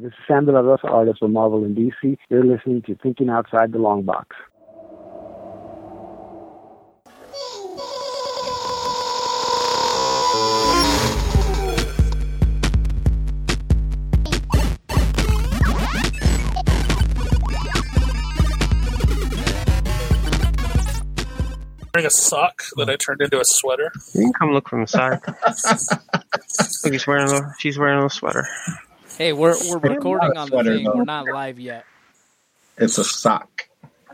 This is Sam De La Rosa, artist for Marvel and DC. You're listening to Thinking Outside the Long Box. wearing a sock that I turned into a sweater. You can come look from the side. Look, he's wearing a, she's wearing a sweater. Hey, we're we're recording on the sweater, thing. though. We're not live yet. It's a sock.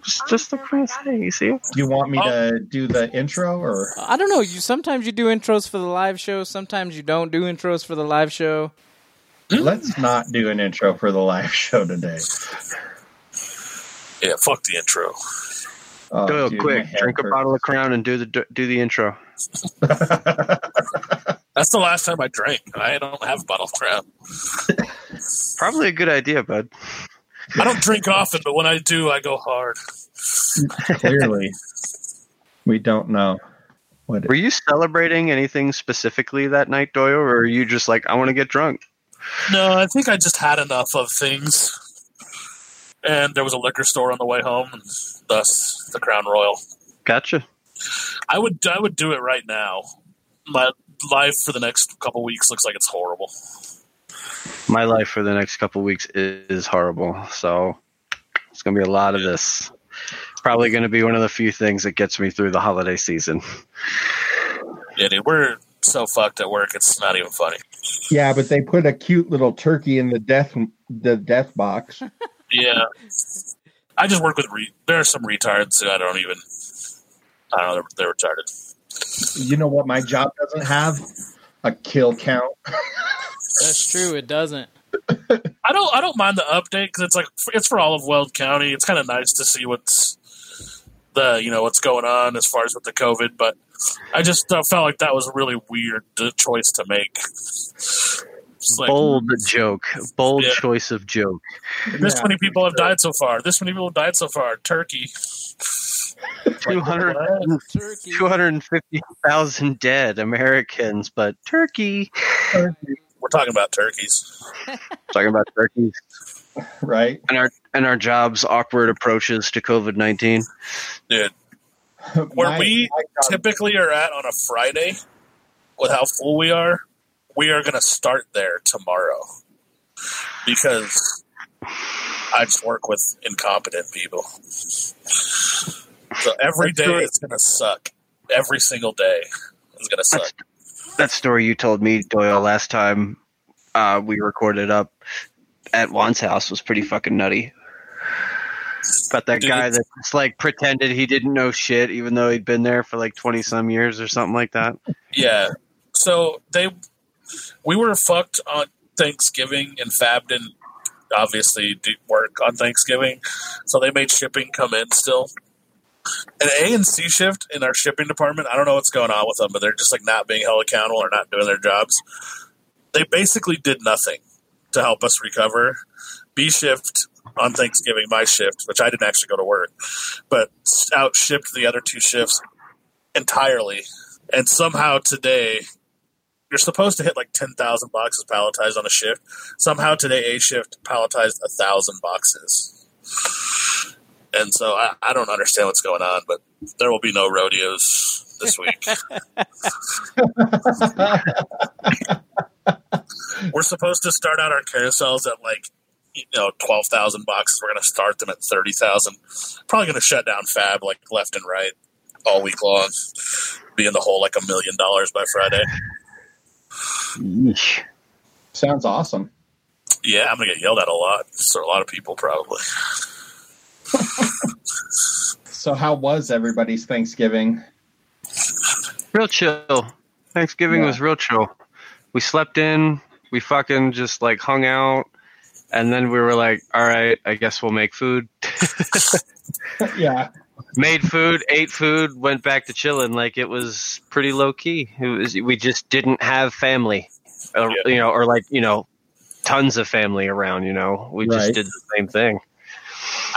Just, just look from the side. You see? You want me Oh. to do the intro or? I don't know. You sometimes you do intros for the live show. Sometimes you don't do intros for the live show. Let's not do an intro for the live show today. Yeah, fuck the intro. Oh, Doyle, dude, my quick, head drink a hurts. bottle of Crown and do the do the intro. That's the last time I drank. I don't have a bottle of Crown. Probably a good idea, bud. I don't drink often, but when I do, I go hard. Clearly, we don't know what. Were you celebrating anything specifically that night, Doyle, or are you just like, I want to get drunk? No, I think I just had enough of things. And there was a liquor store on the way home, and thus the Crown Royal. Gotcha. I would I would do it right now. My life for the next couple weeks looks like it's horrible. My life for the next couple weeks is, is horrible, so it's gonna be a lot of this. Probably gonna be one of the few things that gets me through the holiday season. Yeah, dude, we're so fucked at work. It's not even funny. Yeah, but they put a cute little turkey in the death the death box. Yeah, I just work with. Re- there are some retards who I don't even. I don't know. They're, they're retarded. You know what my job doesn't have? A kill count. That's true. It doesn't. I don't. I don't mind the update because it's like it's for all of Weld County. It's kind of nice to see what's the you know what's going on as far as with the COVID. But I just uh, felt like that was a really weird uh, choice to make. Like, Bold joke. Bold Yeah. choice of joke. This Yeah. many people have died so far. This many people have died so far. Turkey. 200 250,000 dead Americans, but Turkey. We're talking about turkeys. Talking about turkeys Right. and our and our jobs awkward approaches to COVID nineteen. Dude, where My- we my typically are at on a Friday, with how full we are, we are going to start there tomorrow because I just work with incompetent people. So every day That's day right. is going to suck. Every single day is going to suck. That's, that story you told me, Doyle, last time uh, we recorded up at Juan's house was pretty fucking nutty. About that Dude, guy that just like pretended he didn't know shit, even though he'd been there for like twenty some years or something like that. Yeah. So they, we were fucked on Thanksgiving, and Fab didn't obviously do work on Thanksgiving, so they made shipping come in still. An A and C shift in our shipping department. I don't know what's going on with them, but they're just like not being held accountable or not doing their jobs. They basically did nothing to help us recover. B shift on Thanksgiving, my shift, which I didn't actually go to work, but out shipped the other two shifts entirely. And somehow today, you're supposed to hit like 10,000 boxes palletized on a shift. Somehow today, A shift palletized a thousand boxes. And so I, I don't understand what's going on, but there will be no rodeos this week. We're supposed to start out our carousels at like, you know, 12,000 boxes. We're going to start them at 30,000. Probably going to shut down Fab like left and right all week long. Be in the hole like a million dollars by Friday. Yeesh. Sounds awesome. Yeah, I'm going to get yelled at a lot. So a lot of people probably. So, how was everybody's Thanksgiving? Real chill. Thanksgiving Yeah. was real chill. We slept in. We fucking just like hung out, and then we were like, "All right, I guess we'll make food." yeah. Made food, ate food, went back to chilling. Like it was pretty low key. It was. We just didn't have family, or, Yeah. you know, or like you know, tons of family around. You know, we Right. just did the same thing.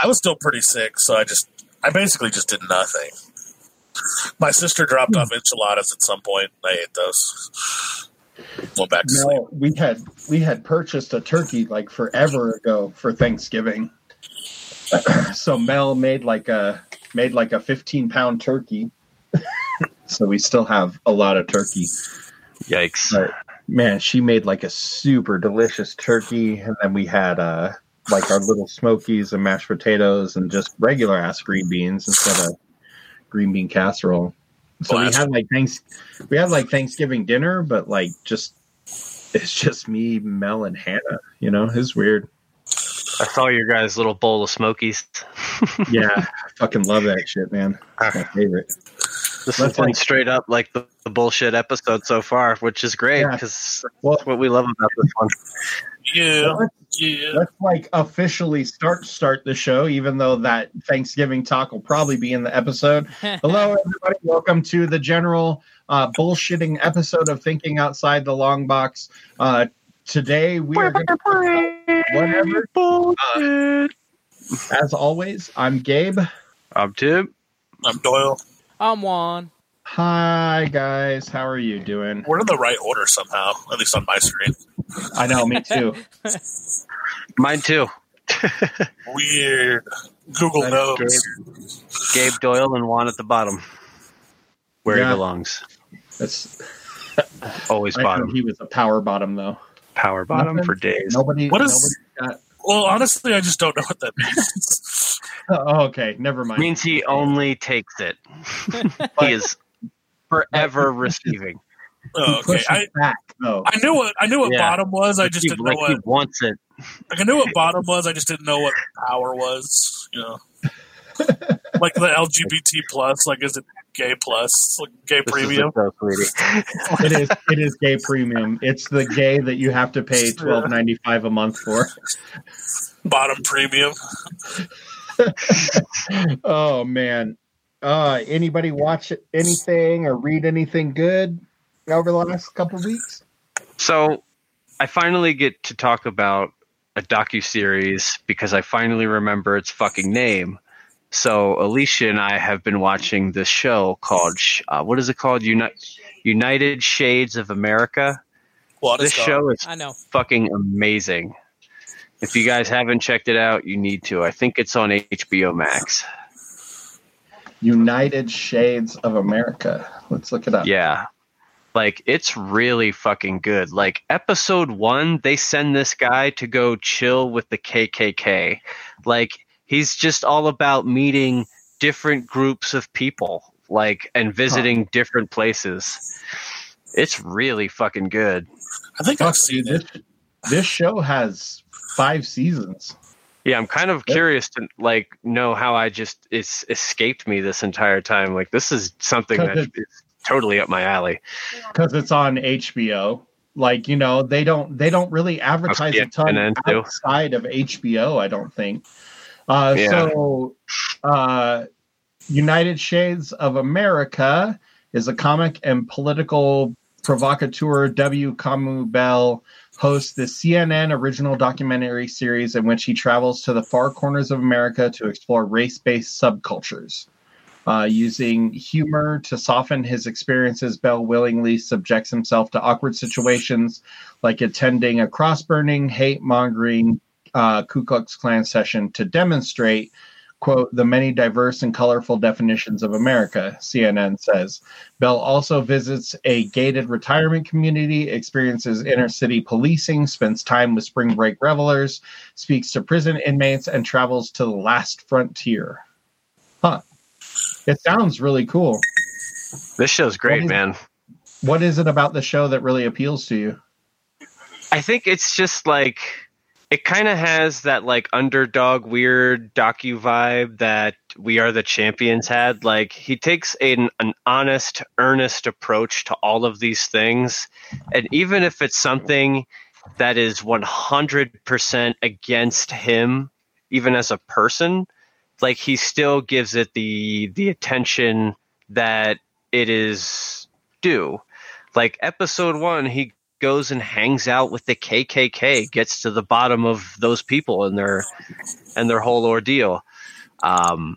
I was still pretty sick, so I just, I basically just did nothing. My sister dropped off enchiladas at some point. I ate those. Went back to sleep. No, we had we had purchased a turkey like forever ago for Thanksgiving. so Mel made like a made like a 15 pound turkey. so we still have a lot of turkey. Yikes! Right. Man, she made like a super delicious turkey, and then we had uh like our little smokies and mashed potatoes and just regular ass green beans instead of green bean casserole. So we Blast. had like thanks we had like Thanksgiving dinner, but like just it's just me, Mel, and Hannah. You know, it's weird. I saw your guys' little bowl of Smokies. Yeah, I fucking love that shit, man. My ah. favorite. This has That's been like- straight up like the, the bullshit episode so far, which is great Yeah. because Well- that's what we love about this one. Yeah, Let's, yeah. let's like officially start start the show, even though that Thanksgiving talk will probably be in the episode. Hello, everybody. Welcome to the general uh, bullshitting episode of Thinking Outside the Long Box. Uh, today we are going to whatever. Uh, as always, I'm Gabe. I'm Tim. I'm Doyle. I'm Juan. Hi guys, how are you doing? We're in the right order somehow, at least on my screen. I know, me too. Mine too. Weird. Google That knows. is Gabe Doyle and Juan at the bottom, where Yeah. he belongs. That's, Always I bottom. heard he was a power bottom though. Power bottom Nothing? for days. Nobody. What is- nobody got- Well, honestly, I just don't know what that means. Oh, okay, never mind. means he only takes it. he is forever receiving. oh, okay, I, back. I knew what I knew what Yeah. bottom was. I just He- didn't like know he what wants it. like, I knew what bottom was. I just didn't know what power was. You know, like the LGBT plus. Like, is it gay plus? Gay This premium? is a show, sweetie. it is. It is gay premium. It's the gay that you have to pay twelve ninety five a month for. Bottom premium. oh man. Uh, anybody watch anything or read anything good over the last couple of weeks? So, I finally get to talk about a docu series because I finally remember its fucking name. So, Alicia and I have been watching this show called uh, what is it called? Uni- United Shades of America. What This is that? show is I know. fucking amazing. If you guys haven't checked it out, you need to. I think it's on HBO Max. United Shades of America. Let's look it up. Yeah. Like it's really fucking good. Like episode 1, they send this guy to go chill with the KKK. Like he's just all about meeting different groups of people like and visiting different places. It's really fucking good. I think Fuck, I've seen dude, it. this, this show has five seasons. Yeah, I'm kind of Yep. curious to like know how I just it's escaped me this entire time. Like this is something that it- is totally up my alley. because it's on HBO. Like you know, they don't they don't really advertise a ton CNN too. outside of HBO. I don't think. Uh, Yeah. So, uh, United Shades of America is a comic and political provocateur. W. Kamau Bell hosts the CNN original documentary series in which he travels to the far corners of America to explore race-based subcultures. Uh, using humor to soften his experiences, Bell willingly subjects himself to awkward situations like attending a cross burning, hate mongering uh, Ku Klux Klan session to demonstrate, quote, the many diverse and colorful definitions of America, CNN says. Bell also visits a gated retirement community, experiences inner city policing, spends time with spring break revelers, speaks to prison inmates, and travels to the last frontier. Huh. It sounds really cool. This show's great, What is- man. What is it about the show that really appeals to you? I think it's just like it kind of has that like underdog weird docu vibe that We Are the Champions had. Like he takes an an honest, earnest approach to all of these things, and even if it's something that is 100% against him even as a person, like he still gives it the the attention that it is due. Like episode 1, he goes and hangs out with the KKK, gets to the bottom of those people and their and their whole ordeal. Um,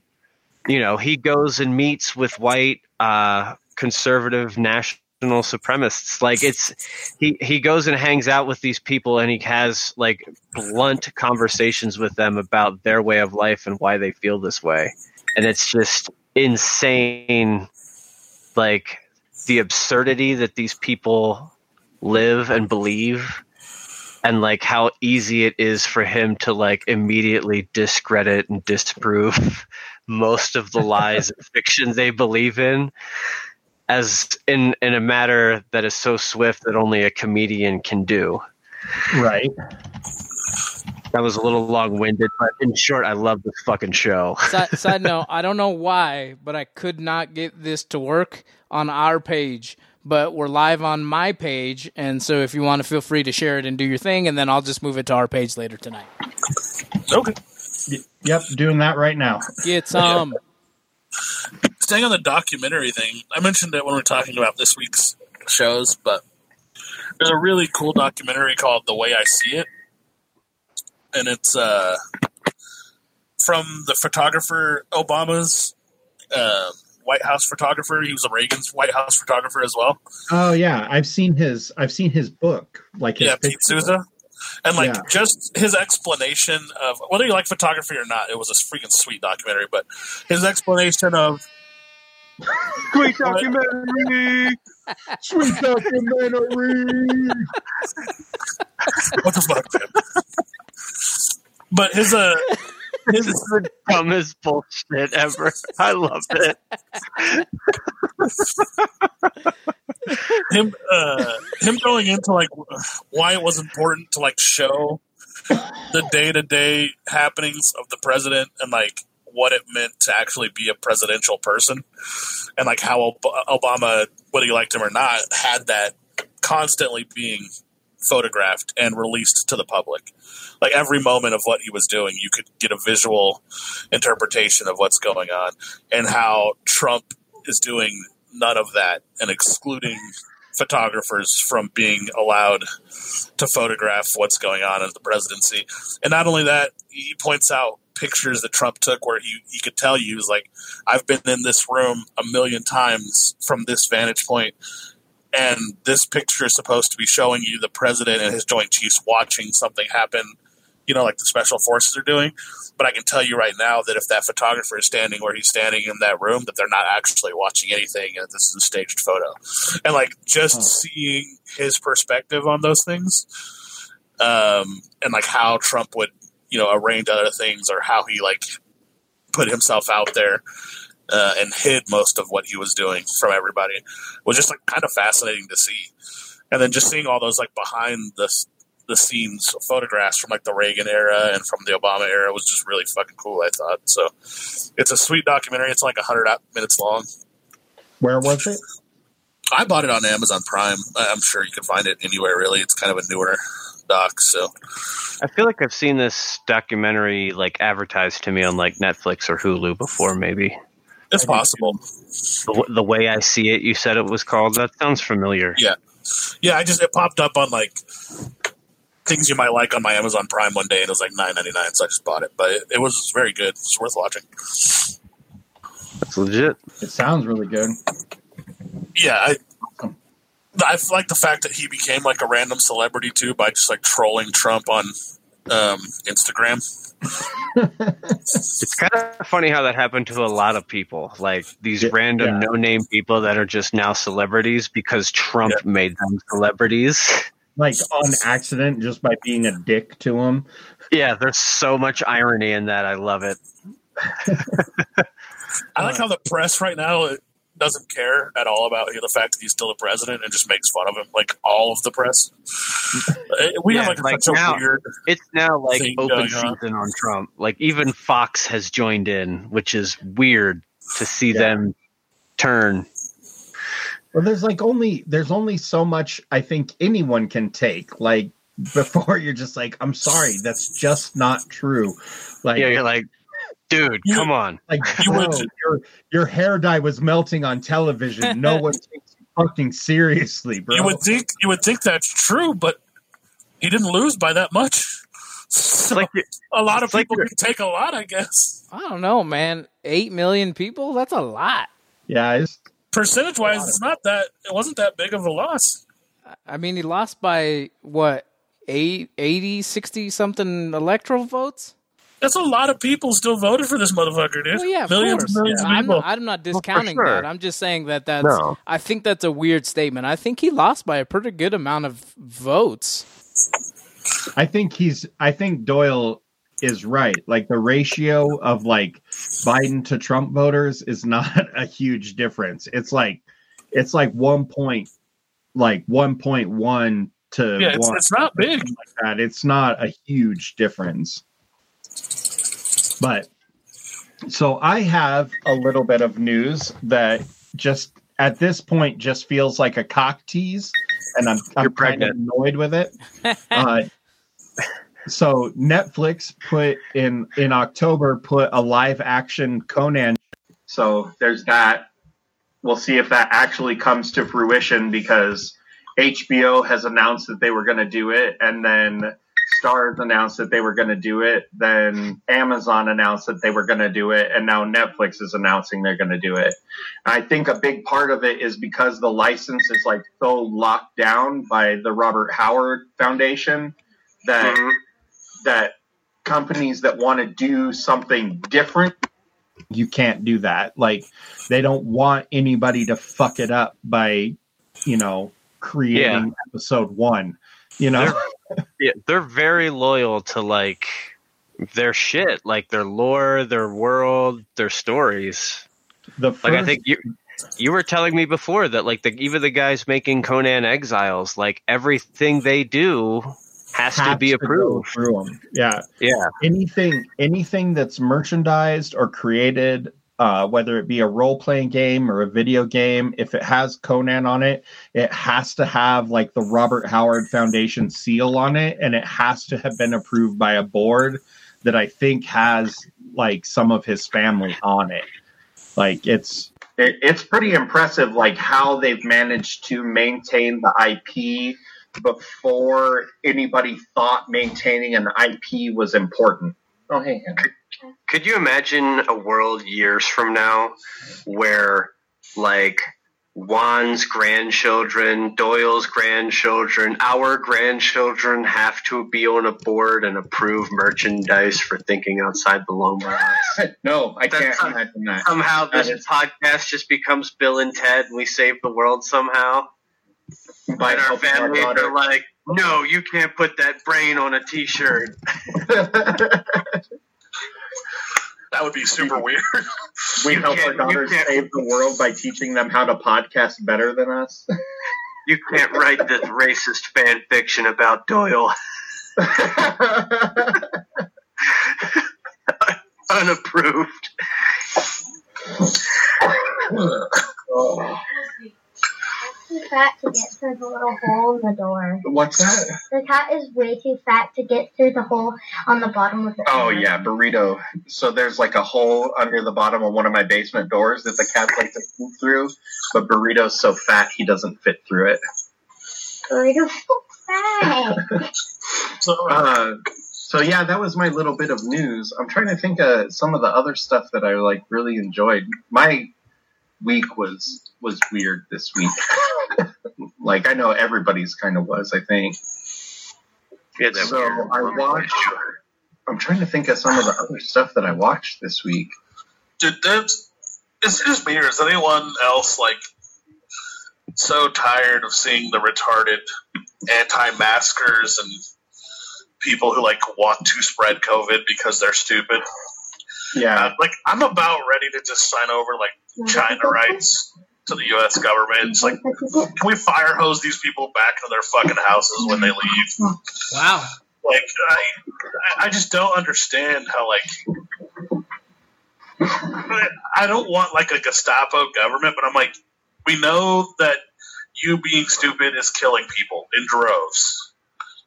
you know, he goes and meets with white uh, conservative national supremacists. Like it's he he goes and hangs out with these people and he has like blunt conversations with them about their way of life and why they feel this way. And it's just insane like the absurdity that these people live and believe and like how easy it is for him to like immediately discredit and disprove most of the lies and fiction they believe in as in in a matter that is so swift that only a comedian can do. Right. That was a little long winded, but in short, I love this fucking show. Side, side note, I don't know why, but I could not get this to work on our page. But we're live on my page, and so if you want to feel free to share it and do your thing, and then I'll just move it to our page later tonight. Okay. Yep, doing that right now. Get some. Staying on the documentary thing, I mentioned it when we are talking about this week's shows, but there's a really cool documentary called The Way I See It. And it's uh, from the photographer Obama's uh, White House photographer. He was a Reagan's White House photographer as well. Oh yeah, I've seen his I've seen his book. Like his yeah, Pete. Souza. And like Yeah. just his explanation of whether you like photography or not, it was a freaking sweet documentary. But his explanation of sweet documentary. Sweet documentary. what the fuck, man? but his uh his the dumbest bullshit ever. I love it. him uh him going into like why it was important to like show the day to day happenings of the president and like what it meant to actually be a presidential person and like how Ob- Obama, whether you liked him or not, had that constantly being photographed and released to the public. Like every moment of what he was doing, you could get a visual interpretation of what's going on and how Trump is doing none of that and excluding photographers from being allowed to photograph what's going on in the presidency. And not only that, he points out pictures that Trump took where he, he could tell you, he was like, I've been in this room a million times from this vantage point, and this picture is supposed to be showing you the president and his Joint Chiefs watching something happen, you know, like the special forces are doing. But I can tell you right now that if that photographer is standing where he's standing in that room, that they're not actually watching anything, and this is a staged photo. And like just seeing his perspective on those things, um, and like how Trump would, you know, arrange other things, or how he like put himself out there uh, and hid most of what he was doing from everybody was just like kind of fascinating to see. And then just seeing all those like behind the the scenes photographs from like the Reagan era and from the Obama era was just really fucking cool. I thought so. It's a sweet documentary. It's like hundred minutes long. Where was it? I bought it on Amazon Prime. I- I'm sure you can find it anywhere. Really, it's kind of a newer doc. So I feel like I've seen this documentary like advertised to me on like Netflix or Hulu before, maybe. It's possible. The, the way I see it, you said it was called. That sounds familiar. Yeah. Yeah, I just it popped up on like things you might like on my Amazon Prime one day, and it was like nine ninety nine, so I just bought it. But it, it was very good. It's worth watching. That's legit. It sounds really good. Yeah, I I like the fact that he became like a random celebrity too by just like trolling Trump on um, Instagram. It's kind of funny how that happened to a lot of people. Like these Yeah, random yeah. no name people that are just now celebrities because Trump Yeah. made them celebrities. Like on accident, just by being a dick to them. yeah, there's so much irony in that. I love it. I like how the press right now it doesn't care at all about the fact that he's still the president and just makes fun of him. Like all of the press, Uh, we Yeah, have like, like such now- a weird. It's now like open going on. season on Trump. Like even Fox has joined in, which is weird to see Yeah. them turn. Well, there's like only there's only so much I think anyone can take. Like before you're just like, I'm sorry, that's just not true. Like, Yeah, you're like, dude, You- come on. like You bro, would- your your hair dye was melting on television. No one takes you fucking seriously, bro. You would think you would think that's true, but he didn't lose by that much. So Like a lot of it's like people can take a lot, I guess. I don't know, man. Eight million people? That's a lot. yeah, it's percentage wise, it's not that. It wasn't that big of a loss. I mean, he lost by what eight, 80, 60 something electoral votes. That's a lot of people still voted for this motherfucker, dude. Well, yeah, millions course. and millions Yeah, of I'm, people. I'm not discounting sure. that. I'm just saying that that's. No. I think that's a weird statement. I think he lost by a pretty good amount of votes. I think he's. I think Doyle is right. Like the ratio of like Biden to Trump voters is not a huge difference. It's like it's like one point, like one point one to yeah, it's, one. it's not big. like that. It's not a huge difference. But so I have a little bit of news that just at this point just feels like a cock tease, and I'm, I'm kind of annoyed with it. Uh, so Netflix put in in October put a live action Conan. So there's that. We'll see if that actually comes to fruition because HBO has announced that they were going to do it, and then Starz announced that they were going to do it. Then Amazon announced that they were going to do it, and now Netflix is announcing they're going to do it. I think a big part of it is because the license is like so locked down by the Robert Howard Foundation that mm-hmm. that companies that want to do something different you can't do that like they don't want anybody to fuck it up by you know creating episode one you know Yeah, they're very loyal to like their shit, like their lore, their world, their stories. the Like I think you you were telling me before that like the even the guys making Conan Exiles, like everything they do has, to be approved. through 'em. yeah Yeah. anything anything that's merchandised or created uh, whether it be a role-playing game or a video game if it has conan on it it has to have like the robert howard foundation seal on it and it has to have been approved by a board that i think has like some of his family on it like it's it, it's pretty impressive like how they've managed to maintain the ip before anybody thought maintaining an ip was important oh hey Henry. Could you imagine a world years from now where like Juan's grandchildren, Doyle's grandchildren, our grandchildren have to be on a board and approve merchandise for thinking outside the long box? no i can't imagine that Somehow this That podcast just becomes Bill and Ted and we save the world somehow. by and our families are like, no, you can't put that brain on a t-shirt. That would be super weird. we You help our daughters save the world by teaching them how to podcast better than us You can't write this racist fan fiction about Doyle. Unapproved. Oh. Too fat to get through the little hole in the door. what's that The cat is way too fat to get through the hole on the bottom of the Oh door. yeah, burrito. So there's like a hole under the bottom of one of my basement doors that the cats like to sneak through, but burrito's so fat he doesn't fit through it. Burrito's so fat. So Uh, so yeah, that was my little bit of news. I'm trying to think of some of the other stuff that I like really enjoyed. My week was was weird this week. like I know everybody's kind of was. I think. Yeah, So I watched. I'm trying to think of some of the other stuff that I watched this week. Dude, that's, is it just me or is anyone else like so tired of seeing the retarded anti-maskers and people who like want to spread COVID because they're stupid? Yeah, Uh, like I'm about ready to just sign over like China rights to the U.S. government. It's like, can we fire hose these people back to their fucking houses when they leave? Wow. Like I, I just don't understand how like I don't want like a Gestapo government, but I'm like, we know that you being stupid is killing people in droves.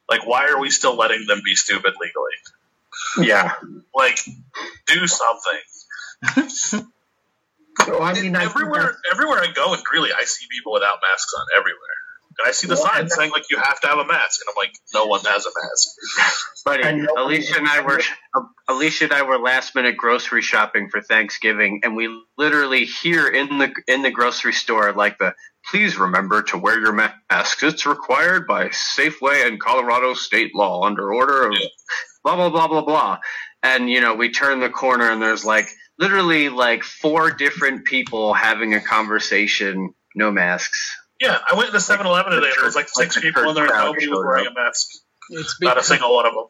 Like, why are we still letting them be stupid legally? yeah. Like, do something. Well, I mean, I everywhere, everywhere I go in Greeley, I see people without masks on everywhere. And I see the sign saying like you have to have a mask, and I'm like, no one has a mask. Buddy, Alicia and I were Alicia and I were last minute grocery shopping for Thanksgiving, and we literally hear in the in the grocery store like the please remember to wear your mask. It's required by Safeway and Colorado state law under order of Yeah. blah blah blah blah blah. And you know, we turn the corner and there's like literally like four different people having a conversation, no masks. Yeah, I went to 7-Eleven today, and there was like six Like the people in there, and crowd nobody was wearing up. a mask. It's Not a single one of them.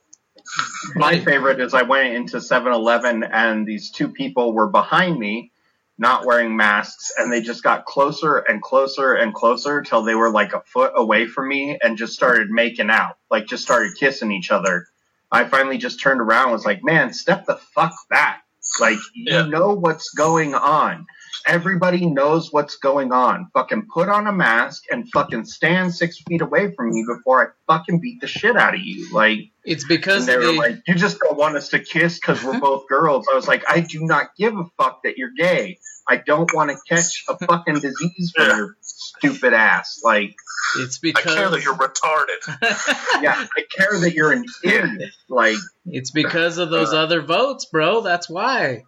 My favorite is I went into 7-Eleven and these two people were behind me, not wearing masks, and they just got closer and closer and closer till they were like a foot away from me and just started making out, like just started kissing each other. I finally just turned around and was like, man, step the fuck back. Like, Yeah. you know what's going on. Everybody knows what's going on. Fucking put on a mask and fucking stand six feet away from me before I fucking beat the shit out of you. Like, it's because and they were they, like, "You just don't want us to kiss because we're both girls." I was like, "I do not give a fuck that you're gay. I don't want to catch a fucking disease from Yeah. your stupid ass." Like, it's because I care that you're retarded. yeah, I care that you're an idiot. Like, It's because of those uh. other votes, bro. That's why.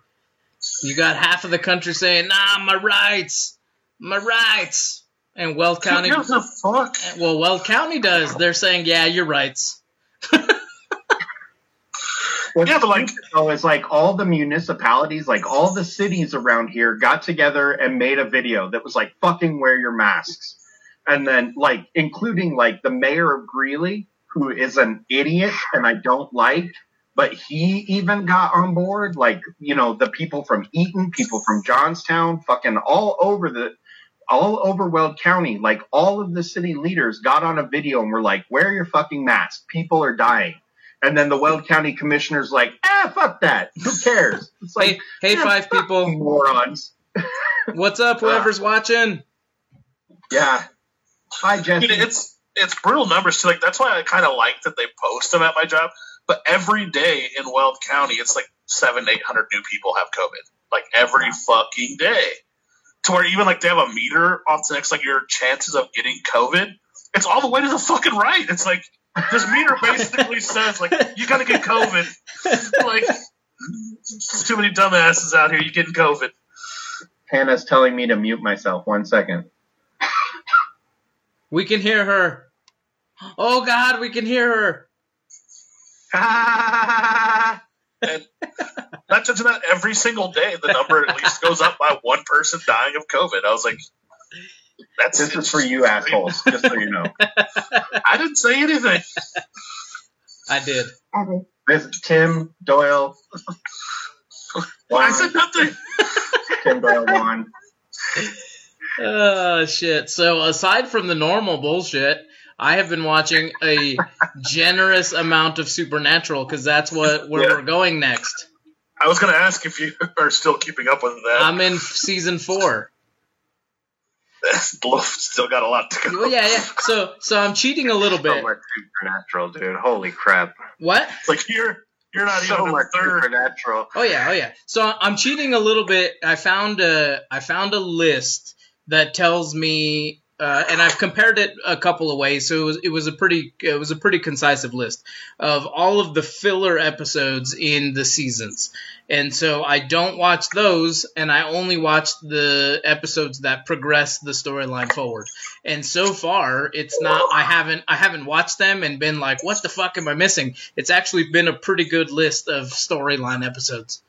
You got half of the country saying, "Nah, my rights, my rights," and Weld County. Who gives a fuck? Well, Weld County does. They're saying, "Yeah, your rights." what's Yeah, but, like- though is like all the municipalities, like all the cities around here, got together and made a video that was like, "Fucking wear your masks," and then like including like the mayor of Greeley, who is an idiot and I don't like. but he even got on board. Like, you know, the people from Eaton, people from Johnstown, fucking all over the, all over Weld County, like all of the city leaders got on a video and were like, wear your fucking mask. People are dying. And then the Weld County commissioner's like, ah, fuck that. Who cares? It's like, Hey, hey, yeah, five people. morons. What's up, whoever's watching? Yeah. Hi, Jesse. Dude, it's it's brutal numbers too. Like that's why I kind of like that they post them at my job. But every day in Weld County, it's like seven, eight hundred new people have COVID. Like every fucking day. To where even like they have a meter off the next like your chances of getting COVID. It's all the way to the fucking right. It's like this meter basically says like you gotta get COVID. Like there's too many dumbasses out here. You getting COVID? Hannah's telling me to mute myself. One second. We can hear her. Oh God, we can hear her. and not just that, every single day the number at least goes up by one person dying of COVID. I was like, "That's This is for you assholes, just so you know. I didn't say anything. I did. This is Tim Doyle. I said nothing. Tim Doyle won. Oh shit. So aside from the normal bullshit, I have been watching a generous amount of Supernatural because that's what where Yeah. we're going next. I was going to ask if you are still keeping up with that. I'm in season four. Bluff still got a lot to go. Well, yeah, yeah. So so I'm cheating a little So bit. much supernatural, dude. Holy crap. What? It's like you're you're not So even much a third. supernatural. Oh yeah, oh yeah. So I'm cheating a little bit. I found a I found a list that tells me, uh, and I've compared it a couple of ways. So it was it was a pretty it was a pretty concise list of all of the filler episodes in the seasons. And so I don't watch those, and I only watch the episodes that progress the storyline forward. And so far, it's not. I haven't. I haven't watched them and been like, "What the fuck am I missing?" It's actually been a pretty good list of storyline episodes.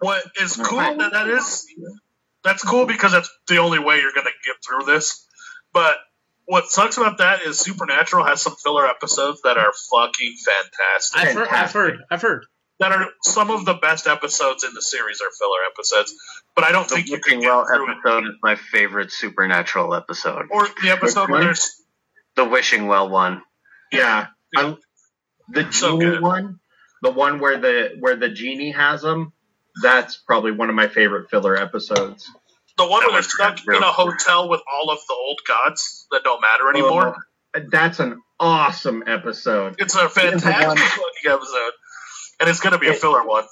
What is cool that, that is that's cool because that's the only way you're going to get through this. But what sucks about that is Supernatural has some filler episodes that are fucking fantastic. I've heard. I've heard. I've heard. that are some of the best episodes in the series are filler episodes. But I don't The think you can Wishing get Well through it. episode is my favorite supernatural episode. Or the episode where there's The Wishing Well one. Yeah. I, the So genie good. one, the one where the where the genie has them, that's probably one of my favorite filler episodes. The one That where they're stuck in a hotel with all of the old gods that don't matter anymore. Uh, that's an awesome episode. it's a fantastic episode. And it's going to be a filler one.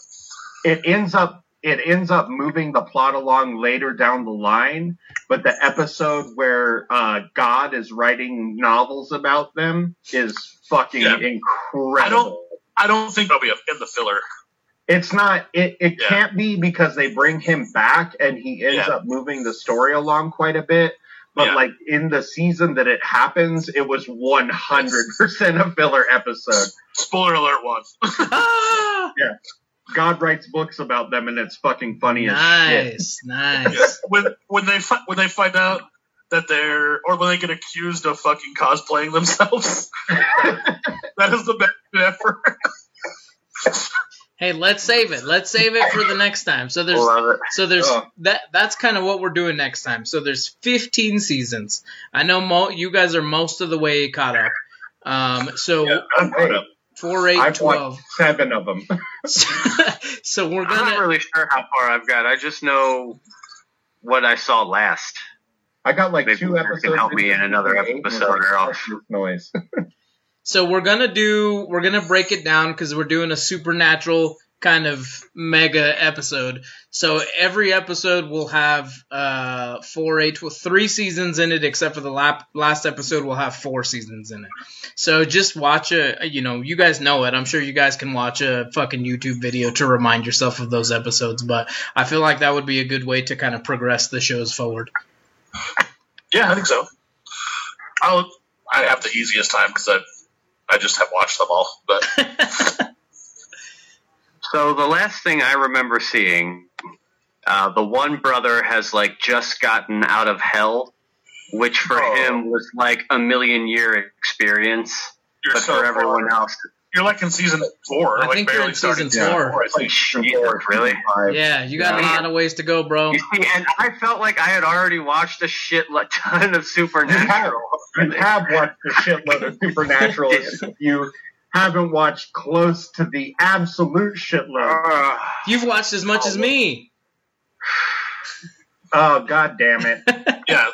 It ends up it ends up moving the plot along later down the line. But the episode where uh, God is writing novels about them is fucking Yeah. incredible. I don't think that'll be in the filler. It's not. It, it Yeah. can't be because they bring him back and he ends Yeah. up moving the story along quite a bit. But Yeah. like in the season that it happens, it was one hundred percent a filler episode. Spoiler alert one. Ah, God writes books about them, and it's fucking funny as shit. nice, nice. when when they fi- when they find out that they're or when they get accused of fucking cosplaying themselves, that is the best shit ever. Hey, let's save it. Let's save it for the next time. So there's Love it. so there's Oh. that that's kind of what we're doing next time. So there's 15 seasons. I know mo- you guys are most of the way caught up. Um, so Yeah, I'm caught up. four, eight, I've 12. seven of them. so we're I'm not really sure how far I've got. I just know what I saw last. I got like Maybe two you can help me in another episode or I'll- fuck this noise. so we're gonna do we're gonna break it down because we're doing a supernatural kind of mega episode. So every episode will have uh four eight well, three seasons in it except for the lap, last episode will have four seasons in it. So just watch a you know you guys know it. I'm sure you guys can watch a fucking youtube video to remind yourself of those episodes but i feel like that would be a good way to kind of progress the shows forward. Yeah, I think so. I'll I have the easiest time because I I just have watched them all. But So the last thing I remember seeing, uh, the one brother has like just gotten out of hell, which for Oh. him was like a million year experience, you're but so for everyone far- else, you're like in season four. I like think you're barely in season starting four. I think. Jesus, really? yeah you got a Yeah. lot of ways to go bro You see, and I felt like I had already watched a shit ton of You have, Supernatural. you have watched a shitload of Supernatural. you haven't watched close to the absolute shitload. Ugh. Ah. You've watched as much as me. Oh god damn it! Yeah,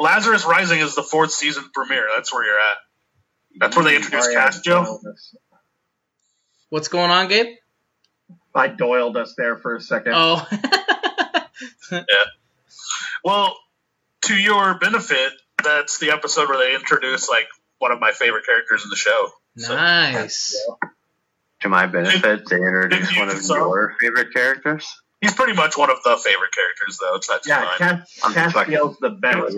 Lazarus Rising is the fourth season premiere. That's where you're at. That's where they introduced I Cass Joe. What's going on, Gabe? I doiled us there for a second. Oh, yeah. Well, to your benefit, that's the episode where they introduce like one of my favorite characters in the show. So, nice. To my benefit, they introduce one of so- your favorite characters. he's pretty much one of the favorite characters, though. So that's yeah, fine. Cass, I'm just Castiel's the best.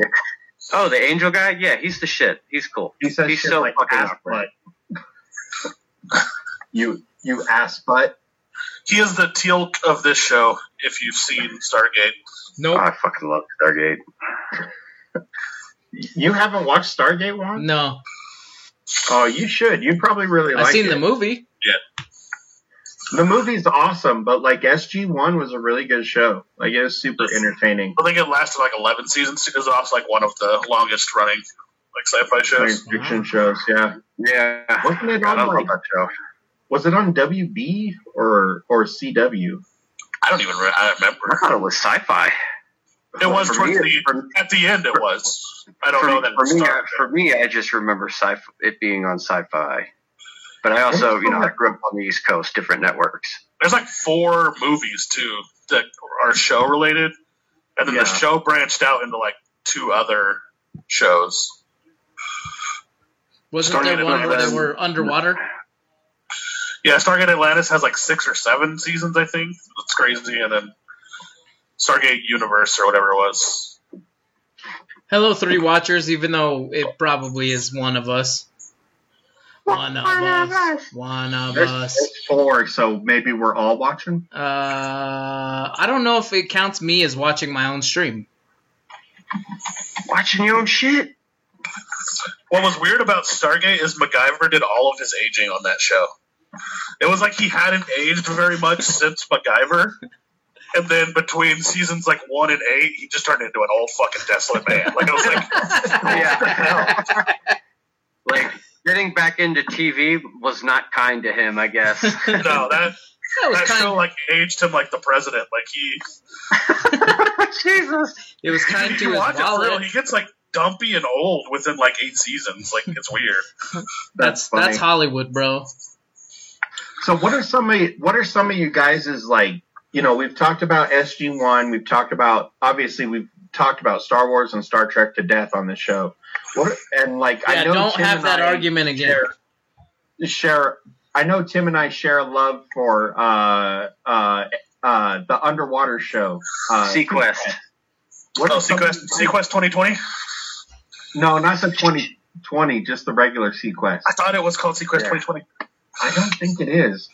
Oh, the angel guy? Yeah, he's the shit. He's cool. He says He's shit so like fucking ass awkward. butt. you you ass butt. He is the Teal'c of this show. If you've seen Stargate, Oh, Nope. I fucking love Stargate. You haven't watched Stargate one? No. Oh, you should. You'd probably really I've like seen it. the movie. The movie's awesome, but like SG One was a really good show. Like it was super entertaining. I think it lasted like eleven seasons because it was like one of the longest running like sci-fi shows. Science fiction shows, yeah. Yeah. Wasn't it on like that show. was it on WB or or CW? I don't even re- I I remember. thought it was sci-fi. It was For towards me, the for- at the end. It was. I don't for, know that for me, I, for me, I just remember sci fi it being on sci-fi. But I also, you know, I grew up on the East Coast, different networks. There's like four movies too that are show related, and then Yeah. the show branched out into like two other shows. Wasn't Started there one in where they were underwater? Yeah, Stargate Atlantis has like six or seven seasons, I think. It's crazy, and then Stargate Universe or whatever it was. Hello, three watchers. Even though it probably is one of us. One of us. One of There's, us. there's four, so maybe we're all watching. Uh, I don't know if it counts me as watching my own stream. Watching your own shit. What was weird about Stargate is MacGyver did all of his aging on that show. It was like he hadn't aged very much since MacGyver. And then between seasons like one and eight, he just turned into an old fucking desolate man. Like I was like, Yeah. like getting back into TV was not kind to him, I guess. no, that That was that kind. show like aged him like the president. Like he, Jesus. it was kind you to can his watch it real. He gets like dumpy and old within like eight seasons. Like it's weird. That's funny. that's Hollywood, bro. So what are some of what are some of you guys' like you know, we've talked about SG One. We've talked about obviously we've talked about Star Wars and Star Trek to death on this show. What and like I know don't Tim have that I argument again. Share, share. I know Tim and I share a love for uh, uh, uh, the underwater show. Uh, SeaQuest. What Oh, SeaQuest, SeaQuest 2020? No, not the 2020, just the regular SeaQuest. I thought it was called SeaQuest Yeah. 2020. I don't think it is.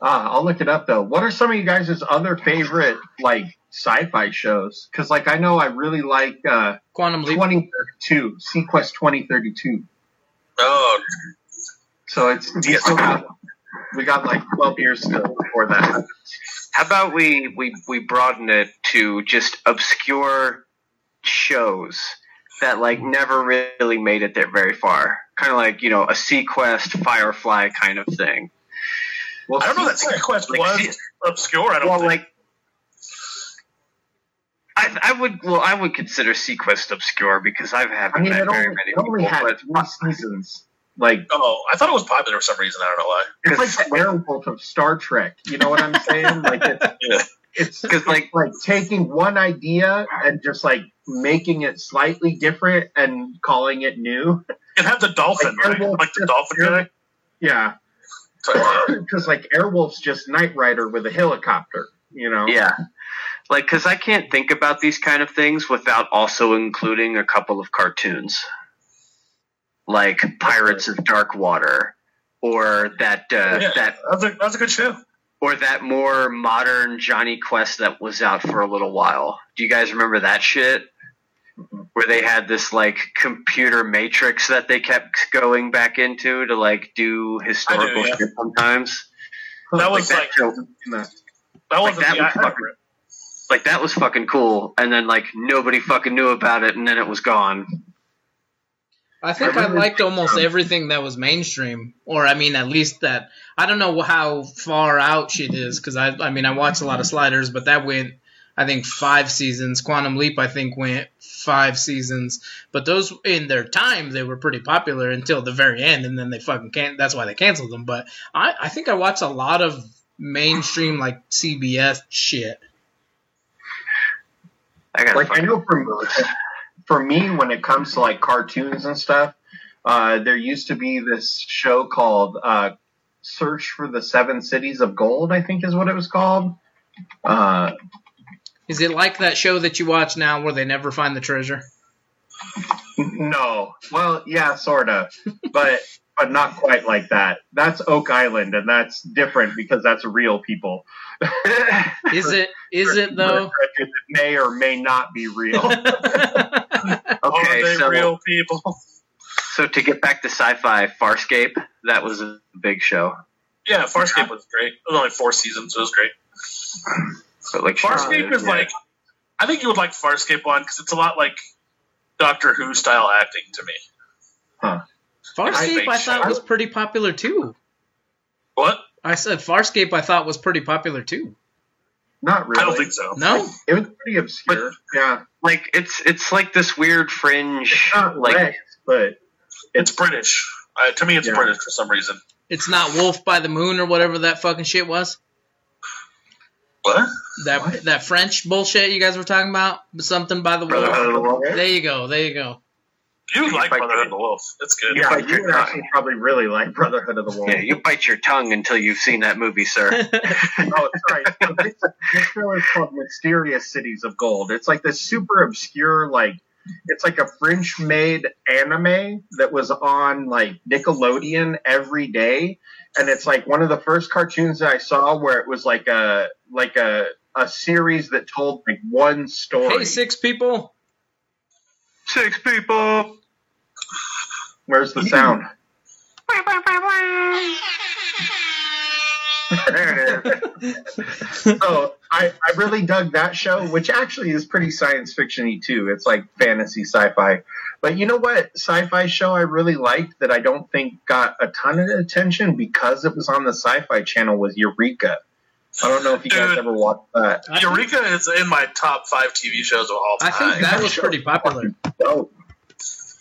Uh, I'll look it up though. What are some of you guys' other favorite like sci-fi shows? Because like I know I really like uh, Quantum Leap. 2032, SeaQuest 2032. Oh, So it's we got, we got like 12 years still before that. How about we, we, we broaden it to just obscure shows that like never really made it there very far? Kind of like, you know, a SeaQuest, Firefly kind of thing. Well, I don't know that SeaQuest Like, was obscure. I don't Well, think. like, I, I would well I would consider SeaQuest obscure because I haven't I mean, met it very only, many it only people, had but three seasons. Like oh, I thought it was popular for some reason. I don't know why. it's like the werewolf of Star Trek. You know what I'm saying? Like it's Yeah. it's because like like taking one idea and just like making it slightly different and calling it new. It had the dolphin, Like, right? Like the dolphin guy. Yeah, because like Airwolf's just Knight Rider with a helicopter. You know. Yeah. Like, because I can't think about these kind of things without also including a couple of cartoons. Like Pirates of Dark Water. Or that, uh, Yeah. that, That was, a, that was a good show. or that more modern Jonny Quest that was out for a little while. Do you guys remember that shit? Where they had this like computer matrix that they kept going back into to like do historical yeah. shit sometimes. That was that like show- that Like wasn't that was fucking-. Like that was fucking cool and then like nobody fucking knew about it and then it was gone I think I liked almost everything that was mainstream, or I mean, at least that I don't know how far out shit is because I, I mean, I watched a lot of Sliders, but that went, I think, five seasons. Quantum Leap, I think, went five seasons, but those in their time they were pretty popular until the very end, and then they fucking can't. That's why they canceled them. But I, I think I watched a lot of mainstream like CBS shit. I got like I know for for me when it comes to like cartoons and stuff, uh, there used to be this show called uh, Search for the Seven Cities of Gold. I think is what it was called. Uh, Is it like that show that you watch now where they never find the treasure? no, well, yeah, sort of, but but not quite like that. That's Oak Island, and that's different because that's real people. Is it? Is it though? It may or may not be real. Are okay they so, real people? so to get back to sci-fi farscape that was a big show Yeah, Farscape was great. It was only four seasons. It was great. but like Farscape is like, I think you would like Farscape one because it's a lot like Doctor Who style acting to me. Farscape, I thought show. was pretty popular too. What? I said Farscape, I thought was pretty popular too. not really. I don't think so. No, It was pretty obscure. yeah, like it's it's like this weird fringe not like Rex, but It's British. Uh, to me, it's Yeah. British for some reason. it's not Wolf by the Moon or whatever that fucking shit was. What? That What? that French bullshit you guys were talking about. Something by the Brotherhood Wolf. of the Wolf. There you go. There you go. You like Like- Brotherhood of the Wolf. It's good. yeah, like you your would actually probably really like Brotherhood of the Wolf. yeah you bite your tongue until you've seen that movie sir oh, sorry. So this, this show is called Mysterious Cities of Gold. It's like this super obscure, like it's like a French-made anime that was on like Nickelodeon every day, and it's like one of the first cartoons that I saw where it was like a like a a series that told like one story. hey, six people. Six people Where's the sound? there it is. so I, I really dug that show, which actually is pretty science fiction-y too. It's like fantasy sci-fi. But you know what sci-fi show I really liked that I don't think got a ton of attention because it was on the sci-fi channel was Eureka. I don't know if you guys ever watched that. Eureka is in my top five TV shows of all time. I think that was pretty popular. So,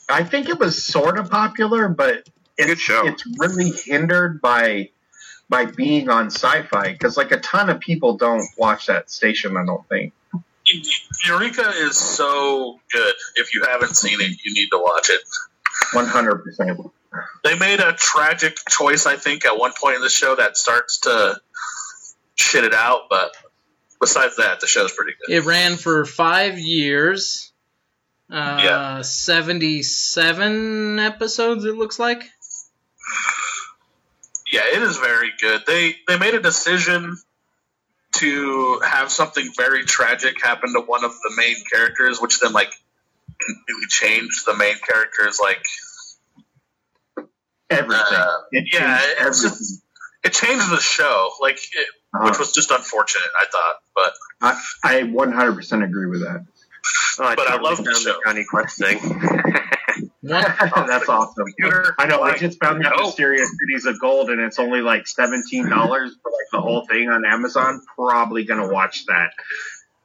I think it was sort of popular, but it's, Good show. it's really hindered by by being on sci-fi because like a ton of people don't watch that station. I don't think. Eureka is so good. If you haven't seen it, you need to watch it. One hundred percent. They made a tragic choice, I think, at one point in the show that starts to shit it out. But besides that, the show's pretty good. It ran for five years. Uh, Yeah. 77 episodes, it looks like. Yeah, it is very good. They they made a decision to have something very tragic happen to one of the main characters, which then like completely changed the main character's like Everything. Uh, it yeah, changed it's everything. just- it changed the show, like it, which Uh, was just unfortunate, I thought. But I, I 100% agree with that. Oh, I But I love the found show. Jonny Quest thing. One, That's awesome. Computer, I know. I just found that no. Mysterious Cities of Gold, and it's only like seventeen dollars for like the whole thing on Amazon. Probably gonna watch that.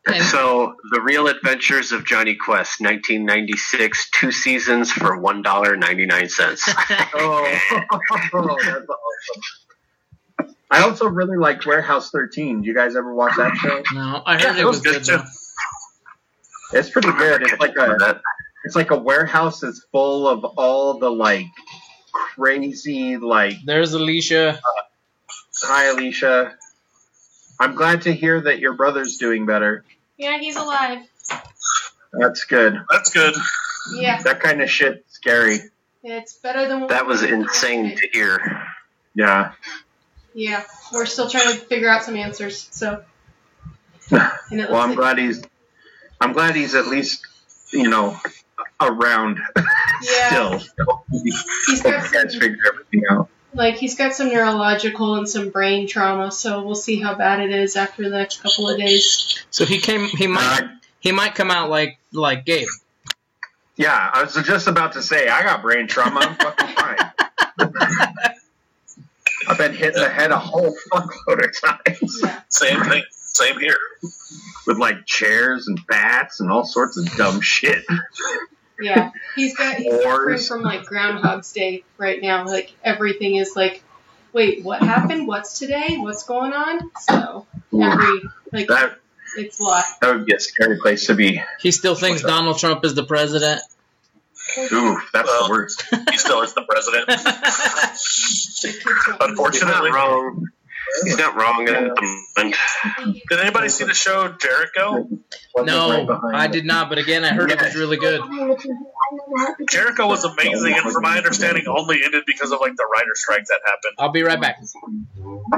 and so, The Real Adventures of Jonny Quest, 1996, two seasons for $1.99. Oh, that's awesome. I also really liked Warehouse 13. Do you guys ever watch that show? no, I heard Yeah, it it was was good good, too. It's pretty good. It's like a it's like a warehouse that's full of all the like crazy like There's Alicia. Uh, hi Alicia. I'm glad to hear that your brother's doing better. Yeah, he's alive. That's good. that's good. Yeah, That kind of shit scary. it's better than what that was insane to hear. Yeah. Yeah, we're still trying to figure out some answers. So, and it Well, I'm looks glad he's I'm glad he's at least you know around yeah, still. he's Hope got you guys some, figure everything out. like he's got some neurological and some brain trauma. So we'll see how bad it is after the next couple of days. So he came. He might. Uh, He might come out like like Gabe. yeah, I was just about to say I got brain trauma. I'm fucking fine. I've been hit in the head a whole fuckload of times Same thing. Same here. with like chairs and bats and all sorts of dumb shit. yeah. He's got he's suffering Wars. from like Groundhog's Day right now. Like everything is like, wait, what happened? What's today? What's going on? So every like That it's a lot. that would be a scary place to be. He still thinks Donald Trump is the president. Ooh, that's Well, the worst. He still is the president. The He's not Unfortunately. wrong. He's not wrong at the moment. Did anybody see the show Jericho? no, I did not. But again, I heard it was really good. Jericho was amazing, and from my understanding, only ended because of like the writer strike that happened. I'll be right back.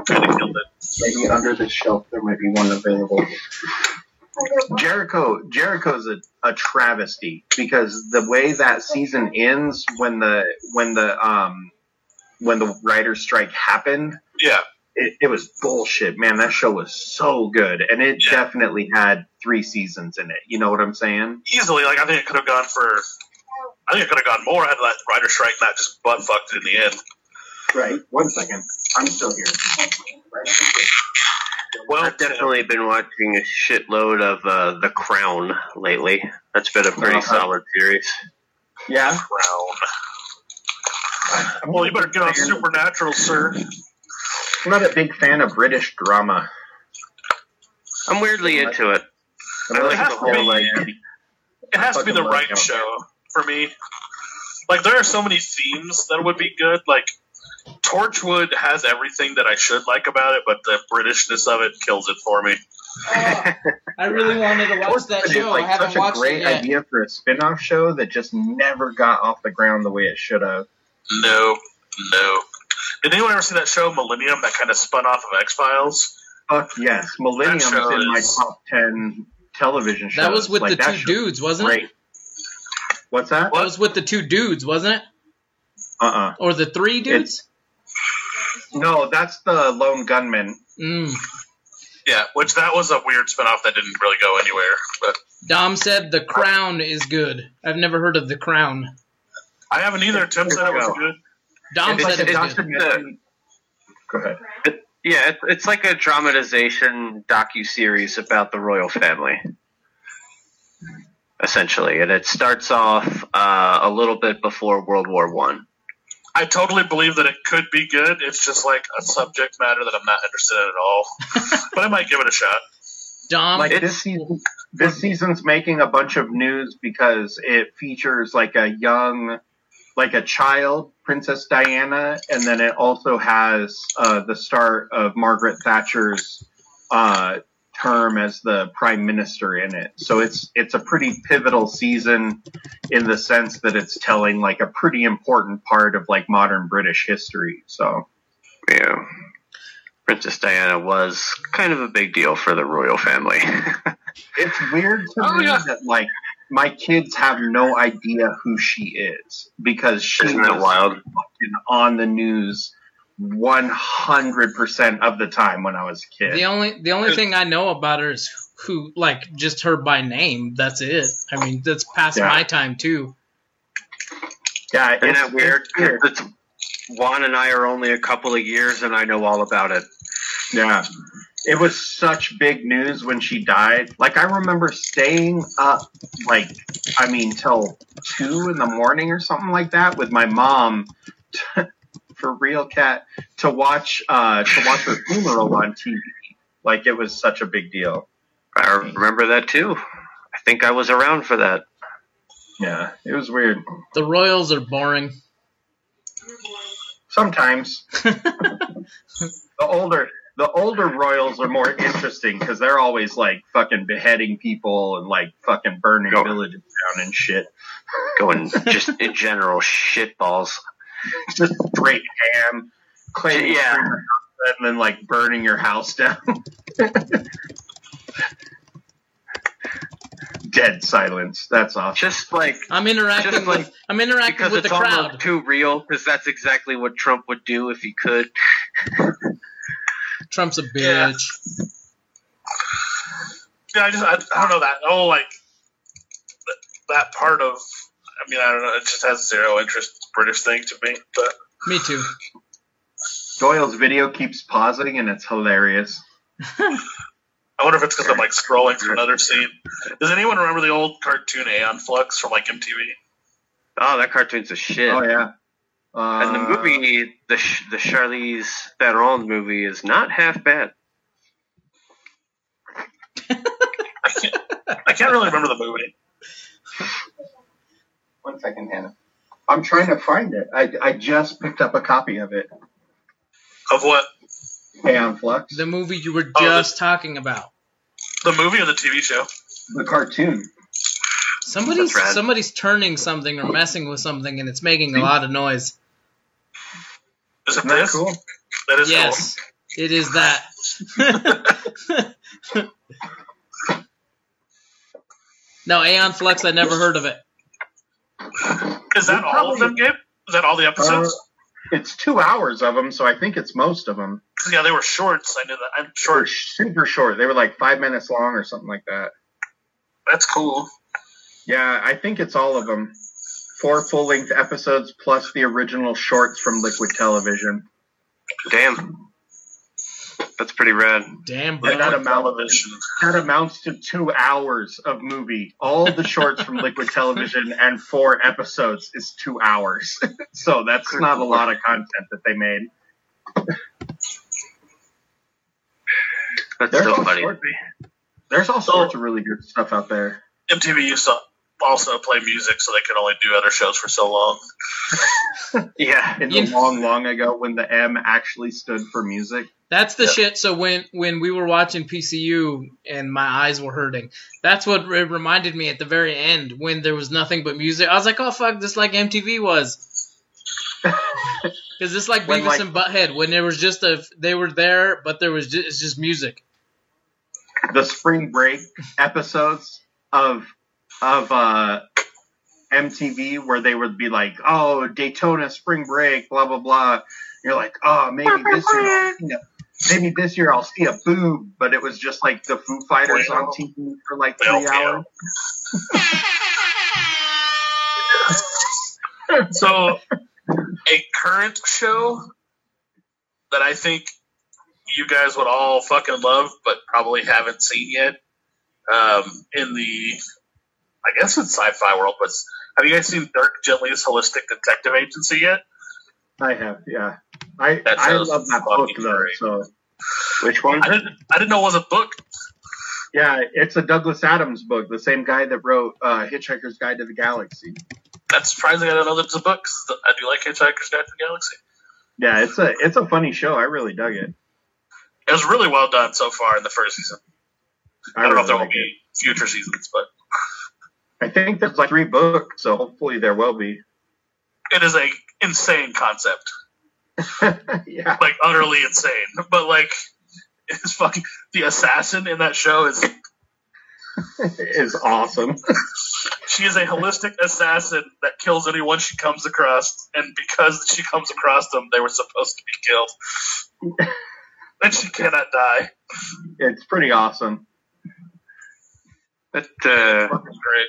Kind of killed it. Maybe under the shelf there might be one available. Jericho Jericho's a, a travesty because the way that season ends when the when the um when the writer's strike happened, Yeah, it, it was bullshit, man. That show was so good, and it Yeah. definitely had three seasons in it. You know what I'm saying? easily. Like I think it could have gone for. I think it could have gone more had that writer strike not just butt fucked it in the end. Right. One second, I'm still here. Well, I've definitely been watching a shitload of uh, The Crown lately. That's been a pretty Uh-huh. solid series. Yeah. Crown. Well, you better get on Supernatural, sir. I'm not a big fan of British drama. I'm weirdly into it. I It like has the to whole be- like It has to be the right show for me. Like there are so many themes that would be good. Like Torchwood has everything that I should like about it, but the Britishness of it kills it for me. Oh, I really wanted to watch that show. like I haven't such a great idea for a spin-off show that just never got off the ground the way it should have. No, no. Did anyone ever see that show Millennium that kind of spun off of X Files? Fuck yes, Millennium's That in my is- top ten television shows. That was with Like, the two dudes, wasn't it? What's that? That was with the two dudes, wasn't it? Uh-uh. Or the three dudes? No, that's the lone gunman. Mm. Yeah, which that was a weird spinoff that didn't really go anywhere. But Dom said The Crown is good. I've never heard of The Crown. I haven't either. Tim said it was good. Dom It's said like it was good. Go ahead. Yeah, it's, it's like a dramatization docu series about the royal family, essentially, and it starts off uh, a little bit before World War One. I totally believe that it could be good. It's just like a subject matter that I'm not interested in at all. but I might give it a shot. Dom, like It's- this season, this season's making a bunch of news because it features like a young, like a child, Princess Diana, and then it also has uh, the start of Margaret Thatcher's uh, term as the prime minister in it. So it's it's a pretty pivotal season in the sense that it's telling like a pretty important part of like modern British history. So Yeah. Princess Diana was kind of a big deal for the royal family. it's weird to Oh, me yeah. that like my kids have no idea who she is because she Isn't was wild? fucking on the news 100% of the time when I was a kid. the only the only thing I know about her is who like just her by name. That's it. I mean, that's past Yeah. my time too. yeah, Isn't it's that weird? weird. It's, Juan and I are only a couple of years, and I know all about it. Yeah. It was such big news when she died. Like I remember staying up like I mean till 2 in the morning or something like that with my mom to, for real cat to watch uh to watch her funeral on TV. Like it was such a big deal. I remember that too. I think I was around for that. Yeah, it was weird. The Royals are boring. Sometimes the older the older royals are more interesting because they're always like fucking beheading people and like fucking burning Go. villages down and shit. Going just in general shitballs. Just straight ham, claiming Yeah. and then like burning your house down. Dead silence. That's awesome. Just like I'm interacting Just like- with I'm interacting because with it's the crowd. almost too real. Because that's exactly what Trump would do if he could. Trump's a bitch. Yeah. Yeah, I just I, I don't know that oh like that, that part of. I mean, I don't know. It just has zero interest. It's a British thing to me, but Me too. Doyle's video keeps pausing and it's hilarious. I wonder if it's because I'm like scrolling through another scene. Does anyone remember the old cartoon Aeon Flux from like MTV? Oh, that cartoon's a shit. Oh yeah. Uh, And the movie, the Sh- the Charlize Theron movie, is not half bad. I can't. I can't really remember the movie. One second, Hannah. I'm trying to find it. I, I just picked up a copy of it. Of what? Aeon Flux. The movie you were Oh, just talking about. The movie or the TV show? the cartoon. Somebody's That's rad. somebody's turning something or messing with something and it's making a lot of noise. Is it Isn't that this? cool? That is Yes, it is that. no, Aeon Flux. I never heard of it. cool. Is that We all of them, Gabe? Is that all the episodes? Uh, it's two hours of them, so I think it's most of them. yeah, they were shorts. I knew that. I'm They were short. super short. They were like five minutes long or something like that. That's cool. Yeah, I think it's all of them. Four full length episodes plus the original shorts from Liquid Television. Damn, that's pretty rad. Damn, bro. Yeah, that Like amount- television. That amounts to two hours of movie. All the shorts from Liquid Television and four episodes is two hours. so that's not a lot of content that they made. That's There's so all funny. sorts- There's all sorts of really good stuff out there. MTV used to also play music, so they could only do other shows for so long. Yeah, In the long, long ago when the M actually stood for music. That's the Yeah. shit. So when when we were watching PCU and my eyes were hurting, that's what it reminded me at the very end when there was nothing but music. I was like, oh fuck, this like MTV was. Because it's like Beavis like- and Butthead when there was just a they were there, but there was just, it's just music. the spring break episodes of of uh MTV where they would be like, "Oh, Daytona spring break, blah blah blah." You're like, "Oh, maybe this year, I'll see a, maybe this year I'll see a boob," but it was just like the Foo Fighters on TV for like three Well, hours. So, a current show that I think you guys would all fucking love, but probably haven't seen yet, um, in the, I guess it's sci-fi world, but have you guys seen Dirk Gently's Holistic Detective Agency yet? I have, yeah. I That I love that book fucking though. great. So Which one? I didn't. I didn't know it was a book. yeah, it's a Douglas Adams book, the same guy that wrote uh, Hitchhiker's Guide to the Galaxy. That's surprising. I don't know that it's a book. 'cause I do like Hitchhiker's Guide to the Galaxy. Yeah, it's a it's a funny show. I really dug it. It was really well done so far in the first season. I, don't know if there will really be future seasons, but. I think there's like three books, so hopefully there will be. it is a insane concept, yeah, like utterly insane. But like, it's fucking the assassin in that show is is awesome. she is a holistic assassin that kills anyone she comes across, and because she comes across them, they were supposed to be killed. and she cannot die. It's pretty awesome. That uh, Fucking great.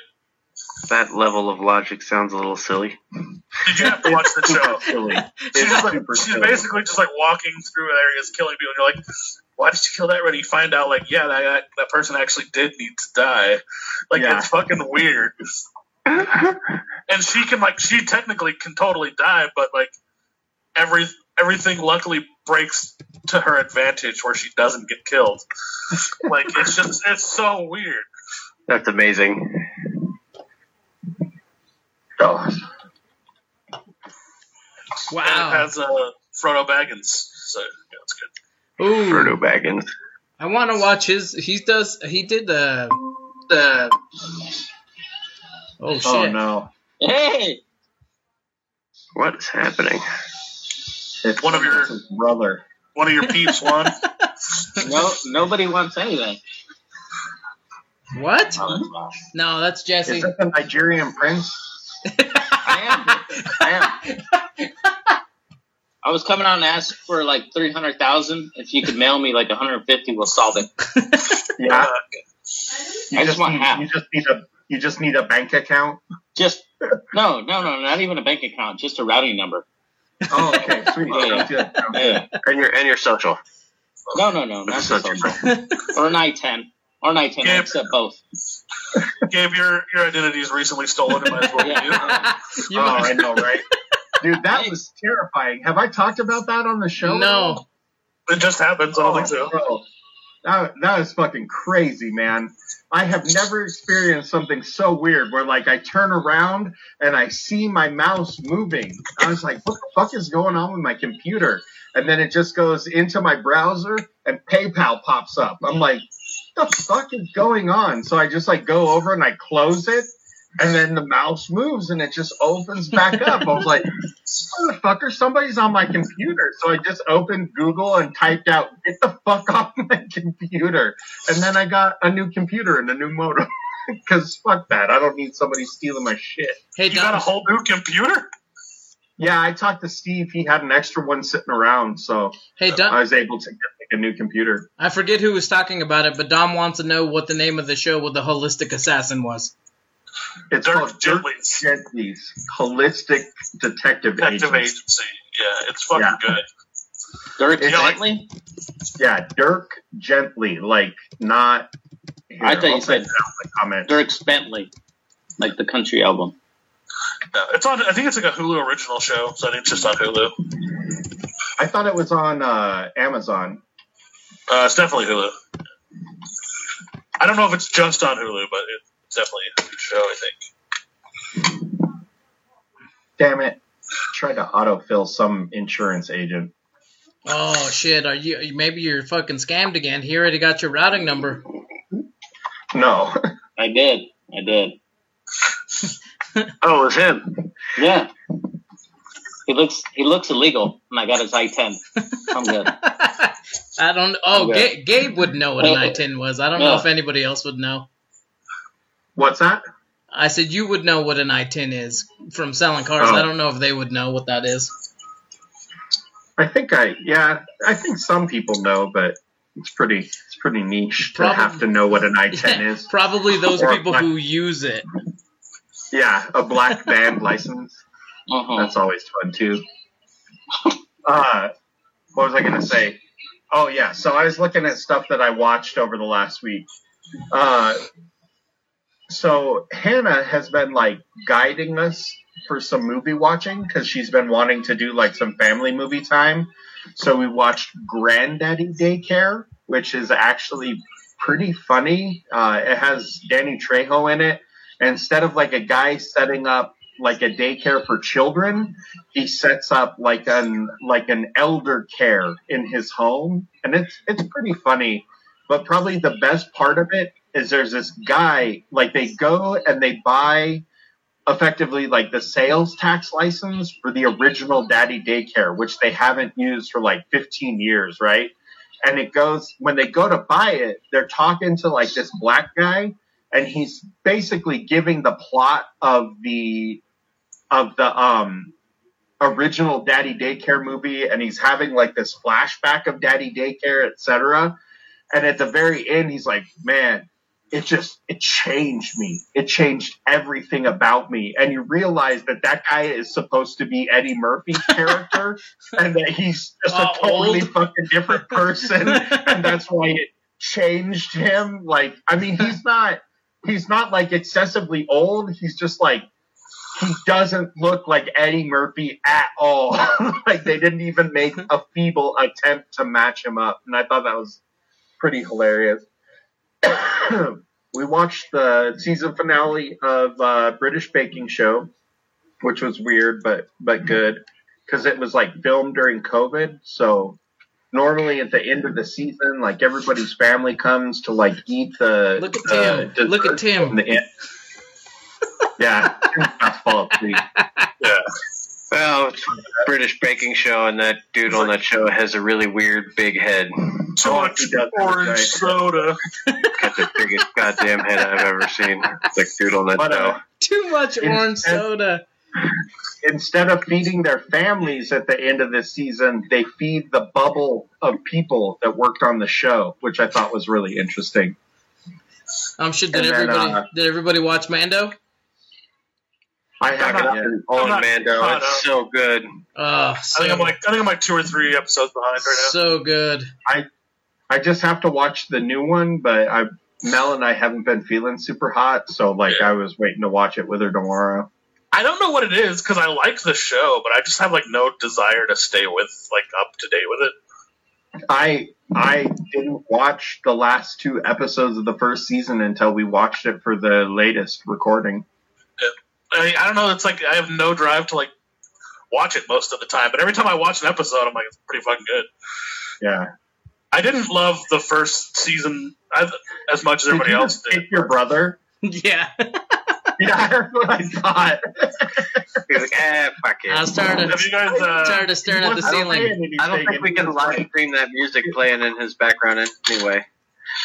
That level of logic sounds a little silly. Did you have to watch the show? Silly. She's, just like, she's silly. basically just like walking through areas, killing people. And you're like, why did you kill that? Ready? You find out like, yeah, that that person actually did need to die. Like Yeah. it's fucking weird. and she can like, she technically can totally die, but like every everything luckily breaks to her advantage where she doesn't get killed. like it's just it's so weird. That's amazing. Oh, And it Wow. has uh, Frodo Baggins, so yeah, it's good. Ooh. Frodo Baggins. I want to watch his. He does. He did the. The. Oh shit! oh no. Hey, What is happening? It's One of your- brother. One of your peeps won. no, nobody wants anything. What? Oh, that's not. No, that's Jesse. Is that the Nigerian prince? I am. I am. I was coming out and asked for like three hundred thousand. If you could mail me like one hundred fifty, we'll solve it. Yeah. You I just want need, half. You just need a you just need a bank account. Just no, no, no, not even a bank account, just a routing number. Oh, okay, sweet. Yeah. Sounds good. Yeah. And your and your social. No, no, no, not That's the not your social. or an I ten. Or an I ten, I accept both. Gabe, your your identity is recently stolen. It might as well be you. You oh, might- I know, right? Dude, that was terrifying. Have I talked about that on the show? No. It just happens. I don't think so. Oh, bro. That, that is fucking crazy, man. I have never experienced something so weird where, like, I turn around and I see my mouse moving. I was like, what the fuck is going on with my computer? And then it just goes into my browser and PayPal pops up. I'm like, what the fuck is going on? So I just, like, go over and I close it. And then the mouse moves and it just opens back up. I was like, motherfucker, somebody's on my computer. So I just opened Google and typed out, get the fuck off my computer. And then I got a new computer and a new modem. Because fuck that. I don't need somebody stealing my shit. Hey, You got a whole new computer? Yeah, I talked to Steve. He had an extra one sitting around. So Hey, I was able to get like, a new computer. I forget who was talking about it, but Dom wants to know what the name of the show with the holistic assassin was. It's Dirk called Dirk Gently's Gently's Holistic Detective, Detective Agency. Agency. Yeah, it's fucking Yeah. good. Dirk It's like- Bentley? Yeah, Dirk Gently. Like, not. Here, I thought you I'll said type it out in the comments. Dirk Bentley, like the country album. No, it's on. I think it's like a Hulu original show, so I think it's just on Hulu. I thought it was on uh, Amazon. Uh, it's definitely Hulu. I don't know if it's just on Hulu, but it's definitely a Hulu show. I think. Damn it. Tried to autofill some insurance agent. Oh shit! Are you? Maybe you're fucking scammed again. He already got your routing number. No. I did. I did. Oh, it was him. Yeah. He looks he looks illegal, oh and I got his I ten. I'm good. I don't. Oh, Ga- Gabe would know what an I-10 was. I don't know if anybody else would know. What's that? I said you would know what an I-10 is from selling cars. Oh. I don't know if they would know what that is. I think I, yeah, I think some people know, but it's pretty, it's pretty niche to have to know what an I-10 is. Probably those people who use it. Yeah, a black band license. Uh-huh. That's always fun too. Uh, what was I gonna say? Oh yeah, so I was looking at stuff that I watched over the last week. Uh, so Hannah has been like guiding us for some movie watching because she's been wanting to do like some family movie time. So we watched Granddaddy Daycare, which is actually pretty funny. Uh, it has Danny Trejo in it. Instead of like a guy setting up like a daycare for children, he sets up like an like an elder care in his home, and it's it's pretty funny. But probably the best part of it is there's this guy like they go and they buy effectively like the sales tax license for the original daddy daycare which they haven't used for like 15 years right and it goes when they go to buy it they're talking to like this black guy and he's basically giving the plot of the of the um original daddy daycare movie and he's having like this flashback of daddy daycare etc and at the very end he's like man it just it changed me. It changed everything about me. And you realize that that guy is supposed to be eddie murphy's character and that he's just a Oh, totally old. fucking different person and that's why it changed him. Like i mean he's not he's not like excessively old he's just like he doesn't look like Eddie Murphy at all. like they didn't even make a feeble attempt to match him up, and I thought that was pretty hilarious. we watched the season finale of uh, British Baking Show, which was weird but but good because it was like filmed during COVID. So normally at the end of the season, like everybody's family comes to like eat the. Look at the Tim. Look at Tim. the end. Yeah, Tim's about to fall asleep. Yeah. Well, it's a British baking show, and that dude on that show has a really weird big head. Too Oh, much orange right. soda. Got the biggest goddamn head I've ever seen. That dude on that But, show. uh, Too much It's- orange and- soda. Instead of feeding their families at the end of this season, they feed the bubble of people that worked on the show, which I thought was really interesting. Um, shit, did And then, everybody uh, did everybody watch Mando? I haven't not- yet. On not Mando, caught it's so good. Oh, I think I'm like I think I'm like two or three episodes behind right now. so good. I I just have to watch the new one, but I Mel and I haven't been feeling super hot, so like I was waiting to watch it with her tomorrow. I don't know what it is because I like the show, but I just have like no desire to stay with like up to date with it. I I didn't watch the last two episodes of the first season until we watched it for the latest recording. Uh, I, I don't know. It's like I have no drive to like watch it most of the time, but every time I watch an episode, I'm like, it's pretty fucking good. Yeah. I didn't love the first season as, as much as Did everybody you else did. pick your brother? Yeah, Yeah, that's what I thought. He's like, eh, fuck it. I was tired of Have you guys? Uh, tired of staring at the I don't ceiling. say I don't think we can live he's stream that music playing in his background anyway.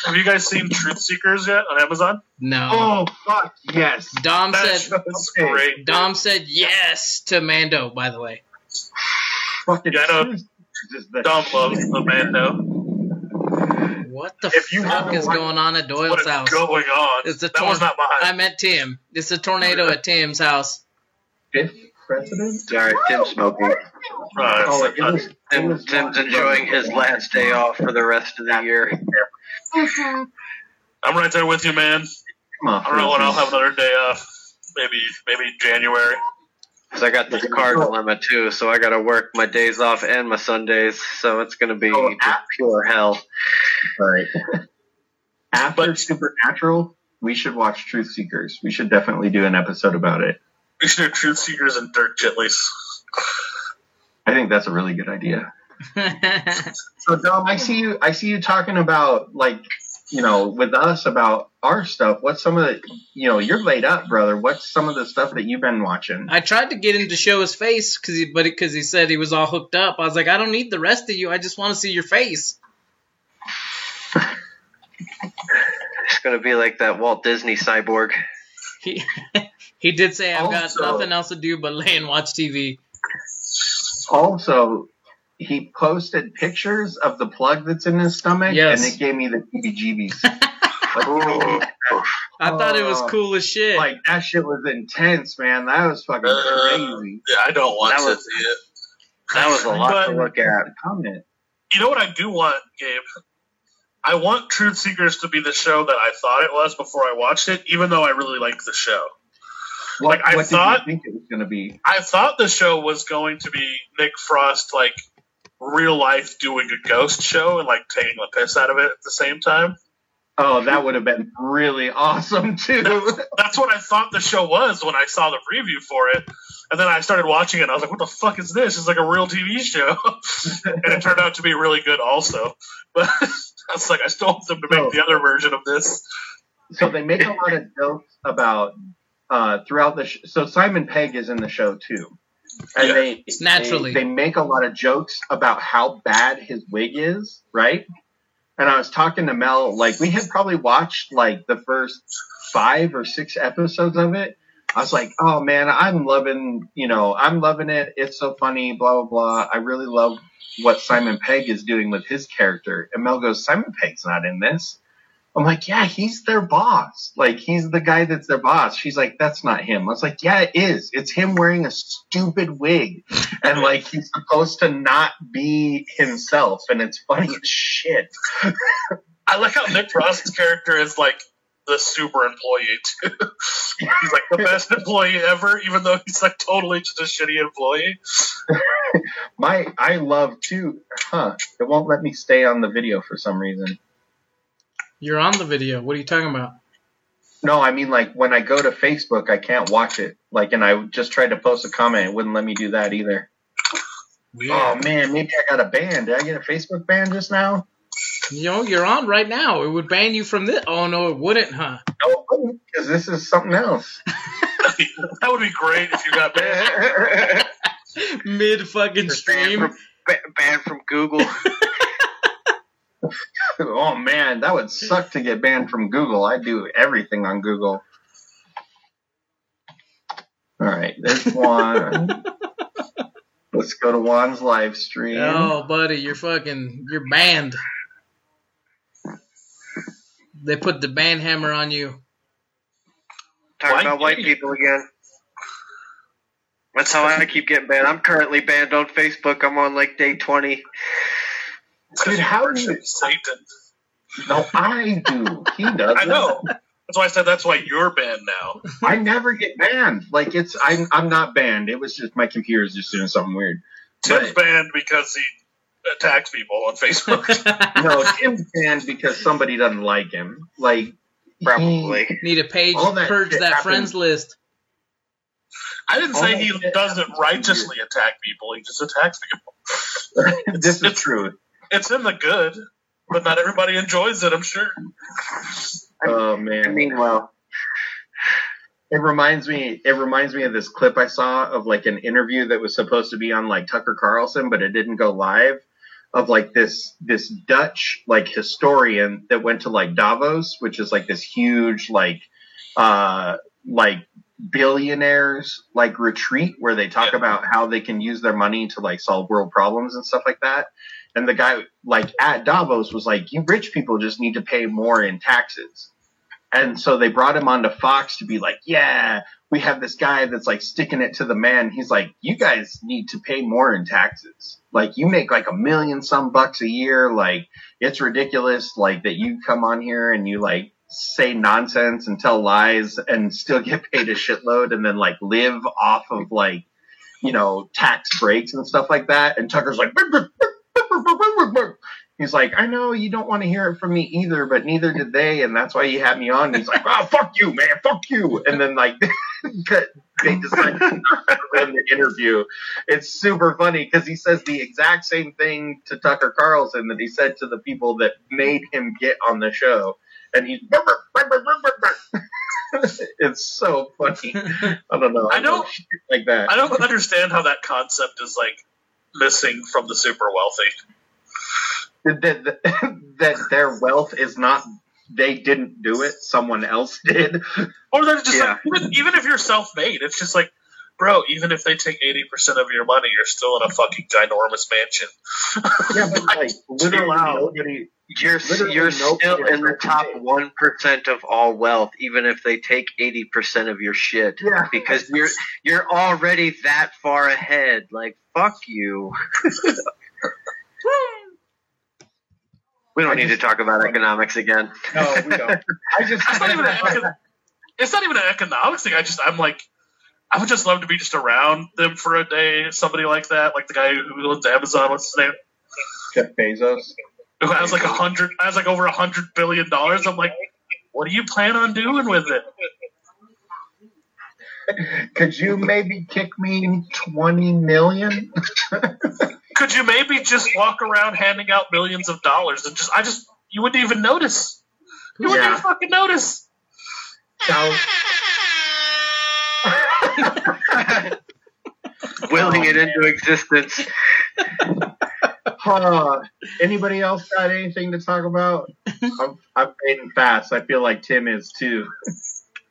have you guys seen Truth Seekers yet on Amazon? No, Oh fuck yes! Dom That said show's okay. great. Dom said yes to Mando. By the way, Fucking Yeah, I know. Truth the Dom loves the Mando. What the If you fuck is watched- going on at Doyle's house? What is house? going on? It's a that was not mine. I meant Tim. It's a tornado at Tim's house. Fifth president. Sorry, Tim's smoking. Uh, Oh, it was, Tim, was Tim's enjoying his last day off for the rest of the year. I'm right there with you, man. Come on, I don't know when I'll have another day off. Maybe maybe January. Because I got this car dilemma too, so I got to work my days off and my Sundays, so it's going to be Oh, just pure hell. Right. After But- Supernatural, we should watch Truth Seekers. We should definitely do an episode about it. We should do Truth Seekers and Dirt Chitleys. I think that's a really good idea. So Dom, I see you. I see you talking about like, you know, with us about our stuff. What's some of the, you know, you're laid up, brother. What's some of the stuff that you've been watching? I tried to get him to show his face because he, but because he said he was all hooked up. I was like, I don't need the rest of you. I just want to see your face. It's going to be like that Walt Disney cyborg. He he did say I've got nothing else to do but lay and watch TV. Also, he posted pictures of the plug that's in his stomach, Yes. and it gave me the heebie-jeebies. Ooh. I thought it was Oh. cool as shit. like that shit was intense, man. That was fucking Uh, crazy. Yeah, I don't want That to was- see it. That was a lot But- to look at. Comment. You know what I do want, Gabe? I want Truth Seekers to be the show that I thought it was before I watched it, even though I really like the show. What, Like, I what thought- did you think it was going to be? I thought the show was going to be Nick Frost, like real life doing a ghost show and like taking the piss out of it at the same time. Oh, that would have been really awesome too. That's what I thought the show was when I saw the preview for it. And then I started watching it and I was like, what the fuck is this? It's like a real TV show. and it turned out to be really good also. But I was like, I still want them to make Oh. the other version of this. so they make a lot of jokes about uh, throughout the. Sh- so Simon Pegg is in the show too, and Yeah. they naturally. they, they make a lot of jokes about how bad his wig is, right? And I was talking to Mel, like we had probably watched like the first five or six episodes of it. I was like, oh man, I'm loving, you know, I'm loving it. It's so funny, blah blah blah. I really love what Simon Pegg is doing with his character. And Mel goes, Simon Pegg's not in this. I'm like, yeah, he's their boss. Like, he's the guy that's their boss. She's like, that's not him. I was like, yeah, it is. It's him wearing a stupid wig. And, like, he's supposed to not be himself. And it's funny as shit. I like how Nick Frost's character is like the super employee too. he's like the best employee ever, even though he's like totally just a shitty employee. My, I love too, huh? It won't let me stay on the video for some reason. You're on the video. What are you talking about? No, I mean, like, when I go to Facebook, I can't watch it. Like, and I just tried to post a comment. It wouldn't let me do that either. Oh, man, maybe I got a ban. Did I get a Facebook ban just now? You know, you're on right now. It would ban you from this. Oh no, it wouldn't, huh? No, because this is something else. that would be great if you got banned. Mid fucking Banned stream. from, banned from Google. oh man, that would suck to get banned from Google. I do everything on Google. All right, there's one. Let's go to Juan's live stream. Oh, buddy, you're fucking, you're banned. They put the ban hammer on you. Talking Why about white gay? people again. That's how I keep getting banned. I'm currently banned on Facebook. I'm on like day 20. Dude, how do you? Worship Satan. No, I do. He does. I know. That's why I said that's why you're banned now. I never get banned. Like it's, I'm, I'm not banned. It was just my computer's just doing something weird. Tim's But- banned because he attacks people on Facebook. No, Tim's banned because somebody doesn't like him. Like he- Probably. Need a page All that purge that happened- friends list. I didn't Oh, say he doesn't righteously attack people. He just attacks people. this is true. It's in the good, but not everybody enjoys it. I'm sure. Oh I man. mean, well, It reminds me. It reminds me of this clip I saw of like an interview that was supposed to be on like Tucker Carlson, but it didn't go live. Of like this this Dutch like historian that went to like Davos, which is like this huge like uh like billionaires like retreat where they talk Yeah. about how they can use their money to like solve world problems and stuff like that. And the guy like at Davos was like, "You rich people just need to pay more in taxes." And so they brought him onto Fox to be like, yeah, we have this guy that's like sticking it to the man. He's like, you guys need to pay more in taxes. Like you make like a million some bucks a year. Like it's ridiculous. Like that you come on here and you like say nonsense and tell lies and still get paid a shitload and then like live off of like, you know, tax breaks and stuff like that. And Tucker's like, He's like, I know you don't want to hear it from me either, but neither did they, and that's why you had me on. He's like, oh, fuck you, man, fuck you. And then, like, they decide to run the interview. It's super funny because he says the exact same thing to Tucker Carlson that he said to the people that made him get on the show. And he's, it's so funny. I don't know. I don't- like that. I don't understand how that concept is like missing from the super wealthy. that, that, that their wealth is not they didn't do it someone else did Or they're just Yeah. like, even, even if you're self-made, it's just like, bro, even if they take eighty percent of your money, you're still in a fucking ginormous mansion. yeah but like literally nobody you're Literally you're nobody still in the top one percent of all wealth, even if they take eighty percent of your shit. Yeah. Because you're you're already that far ahead. Like fuck you. we don't I need to talk about economics again. no we don't i just It's not even an econ- it's not even an economics thing. I just I'm like I would just love to be just around them for a day. Somebody like that, like the guy who owns Amazon. What's his name? Jeff Bezos. Who has like a hundred, has like over a hundred billion dollars. I'm like, what do you plan on doing with it? Could you maybe kick me twenty million? Could you maybe just walk around handing out millions of dollars and just, I just, you wouldn't even notice. You wouldn't Yeah. even fucking notice. Now, Willing it into existence. uh, anybody else got anything to talk about? I'm, I'm fading fast. I feel like Tim is too.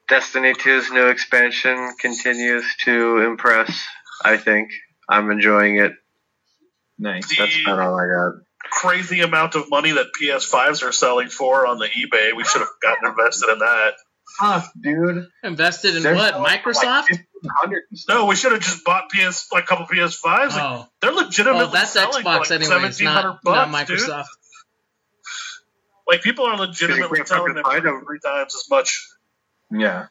Destiny 2's new expansion continues to impress, I think. I'm enjoying it. Nice. That's about all I got. Crazy amount of money that PS5s are selling for on the eBay. We should have gotten invested in that. Tough, dude. Invested in They're what? Microsoft? Like 1500. No, we should have just bought PS like a couple PS5s. Like, Oh, they're legitimately oh, that's selling Xbox like anyway. It's not, bucks, not dude. Microsoft. Like people are legitimately can't selling fucking them find three times as much. Yeah.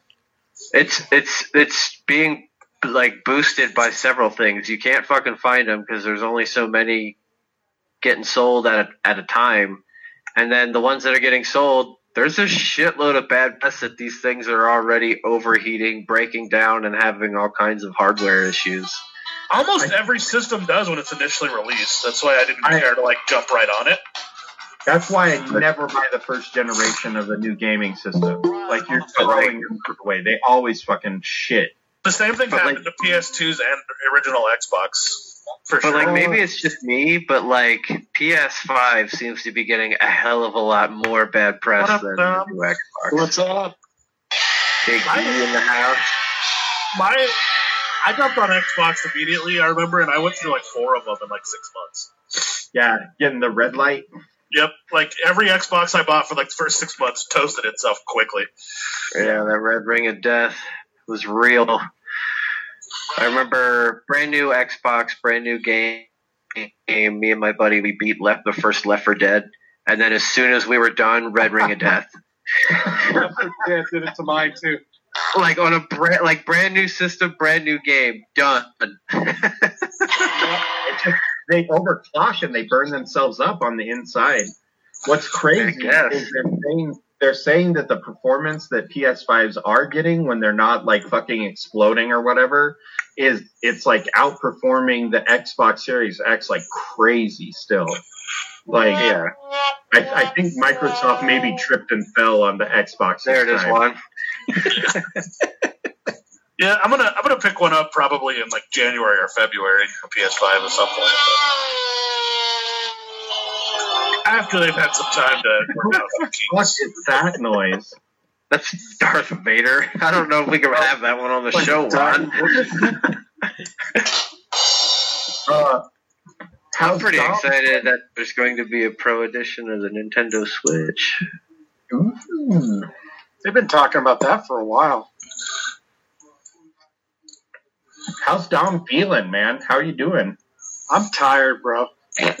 It's it's it's being like boosted by several things. You can't fucking find them because there's only so many getting sold at a, at a time, and then the ones that are getting sold, there's a shitload of bad press that these things are already overheating, breaking down, and having all kinds of hardware issues. Almost every system does when it's initially released. That's why I didn't I- care to like jump right on it. That's why I never buy the first generation of a new gaming system. Like you're But, like- throwing them away. They always fucking shit. The same thing But, happened to PS2s and original Xbox. For But sure. like maybe it's just me, but like PS5 seems to be getting a hell of a lot more bad press up, than the new Xbox. What's up? Big I- E in the house. my I jumped on Xbox immediately. I remember, and I went through like four of them in like six months. Yeah, getting the red light. Yep, like every Xbox I bought for like the first six months toasted itself quickly. Yeah, that red ring of death was real. I remember brand new Xbox, brand new game. Game. Me and my buddy, we beat left the first Left 4 Dead, and then as soon as we were done, Red Ring of Death. yeah, did it to mine too. like on a brand, like brand new system, brand new game, done. They overclock and they burn themselves up on the inside. What's crazy is they're saying they're saying that the performance that PS5s are getting when they're not like fucking exploding or whatever is it's like outperforming the Xbox Series X like crazy still. Like yeah, I, I think Microsoft maybe tripped and fell on the Xbox. there it this is, one. Yeah, I'm gonna I'm gonna pick one up probably in like January or February, a PS5 or something like that. After they've had some time to work out the kinks. is that noise? That's Darth Vader. I don't know if we can have that one on the show, Ron. Uh, I'm pretty Dom? excited that there's going to be a pro edition of the Nintendo Switch. Ooh. They've been talking about that for a while. How's Dom feeling, man? How are you doing? I'm tired, bro. I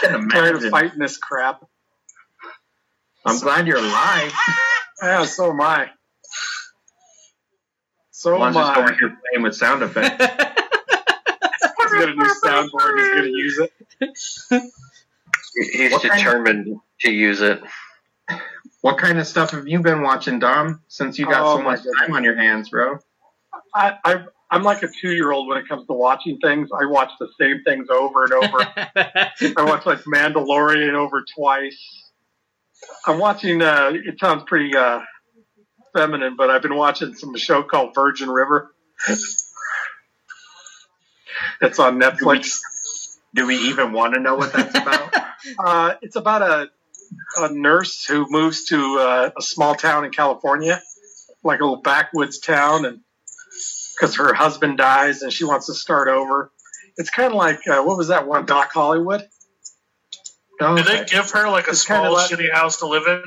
can I'm tired of fighting this crap. I'm glad you're alive. Yeah, so am I. So am Lon's just over I. here playing with sound effects. He's got a new soundboard. He's going to use it. He's What kind of- determined to use it. What kind of stuff have you been watching, Dom? Since you got Oh, so my much time on your hands, bro. I, I, I'm like a two-year-old when it comes to watching things. I watch the same things over and over. I watched like Mandalorian over twice. I'm watching. Uh, it sounds pretty uh, feminine, but I've been watching some show called Virgin River. It's on Netflix. Do we even want to know what that's about? Uh, it's about a a nurse who moves to uh, a small town in California, like a little backwoods town, and because her husband dies and she wants to start over. It's kind of like uh, what was that one Doc Hollywood? Oh, Did they give her like a small like- shitty house to live in?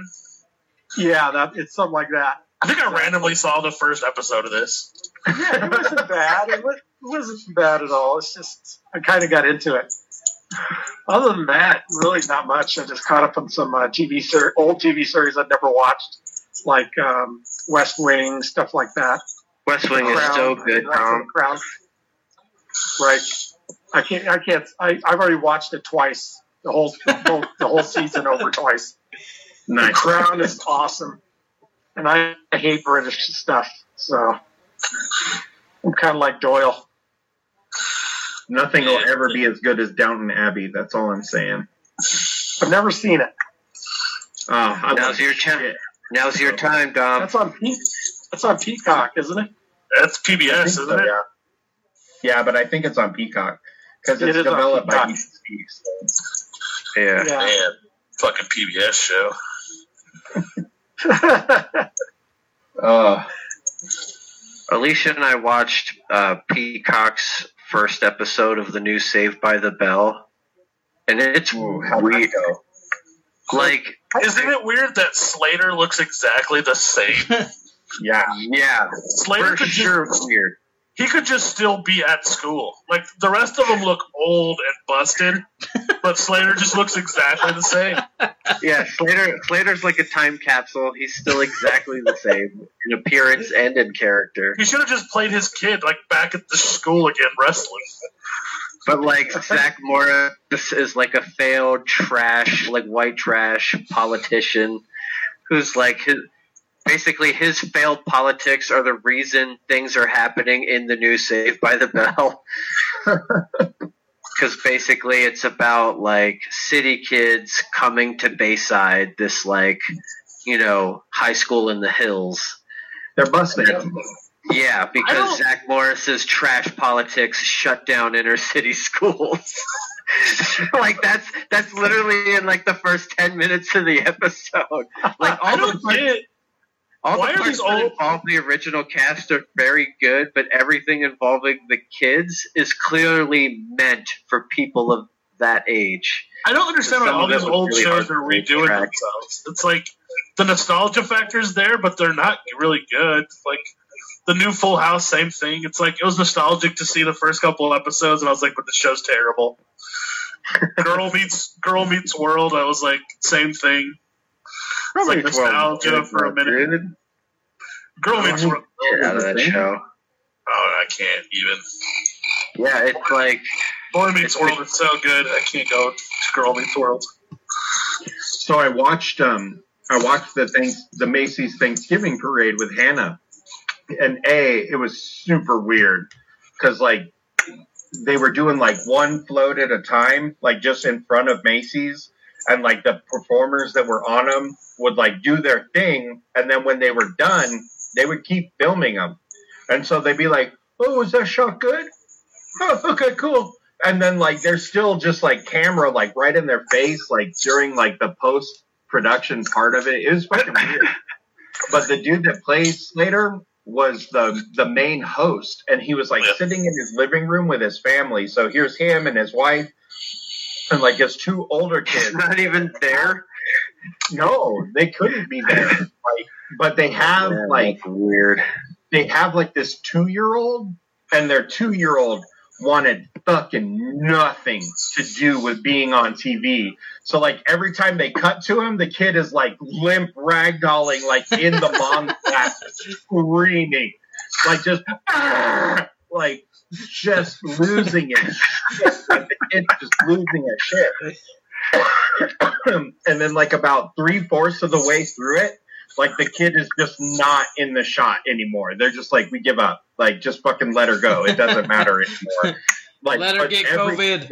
Yeah, that it's something like that. I think I randomly saw the first episode of this. Yeah, it wasn't bad. It, was, it wasn't bad at all. It's just I kind of got into it. Other than that, really not much. I just caught up on some uh, TV ser- old TV series I'd never watched, like um, West Wing, stuff like that. West Wing is so good, Tom. Crown. Right. I can't. I can't. I, I've already watched it twice. The whole the whole, the whole season over twice. The Nice. Crown is awesome, and I, I hate British stuff. So I'm kind of like Doyle. Nothing will ever be as good as Downton Abbey. That's all I'm saying. I've never seen it. Oh, Now's your shit. chance. Now's your time, Dom. That's on Pe- That's on Peacock, isn't it? That's PBS, isn't so, it? Yeah. yeah, but I think it's on Peacock because it's is on developed by Peacock. BBC. So. Yeah. Yeah. Man, fucking PBS show. Uh, Alicia and I watched uh, Peacock's first episode of the new Saved by the Bell, and it's ooh, how'd weird. go? Like, Isn't it weird that Slater looks exactly the same? Yeah. yeah, Slater for could sure just, weird. he could just still be at school. Like the rest of them look old and busted, but Slater just looks exactly the same. Yeah, Slater. Slater's like a time capsule. He's still exactly the same in appearance and in character. He should have just played his kid like back at the school again wrestling. But like Zach Morris is like a failed trash, like white trash politician who's like his basically his failed politics are the reason things are happening in the new Saved by the Bell. Because basically it's about like city kids coming to Bayside, this like you know high school in the hills. They're busting it. Yeah, because Zach Morris's trash politics shut down inner city schools. like that's that's literally in like the first ten minutes of the episode. Like I don't the get all why the parts that involve the original cast are very good, but everything involving the kids is clearly meant for people of that age. I don't understand why all these old really shows are redoing track. themselves. It's like the nostalgia factor's there, but they're not really good. Like the new Full House, same thing. It's like it was nostalgic to see the first couple of episodes, and I was like, "But the show's terrible." Girl meets Girl meets World. I was like, same thing. It's like nostalgia for a minute. Dude, Girl meets World. get out of that show. Oh, I can't even. Yeah, it's like Boy Meets World is so good. I can't go to Girl Meets World. So I watched um I watched the thanks the Macy's Thanksgiving parade with Hannah, and a it was super weird because like they were doing like one float at a time, like just in front of Macy's, and like the performers that were on them would like do their thing, and then when they were done, they would keep filming them, and so they'd be like, "Oh, was that shot good? Oh, okay, cool." And then like they're still just like camera like right in their face, like during like the post production part of it. It was fucking weird. But the dude that plays Slater was the the main host, and he was like Yeah. sitting in his living room with his family. So here's him and his wife, and like his two older it's kids. not even there. No, they couldn't be there. Like, but they have Yeah, like weird. they have like this two year old, and their two year old wanted fucking nothing to do with being on TV. So like every time they cut to him, the kid is like limp ragdolling like in the mom's lap, screaming, like just like just losing it. Like, just losing his shit. and then like about three fourths of the way through it, like the kid is just not in the shot anymore. They're just like, we give up. Like just fucking let her go. It doesn't matter anymore. Like Let her get every- COVID.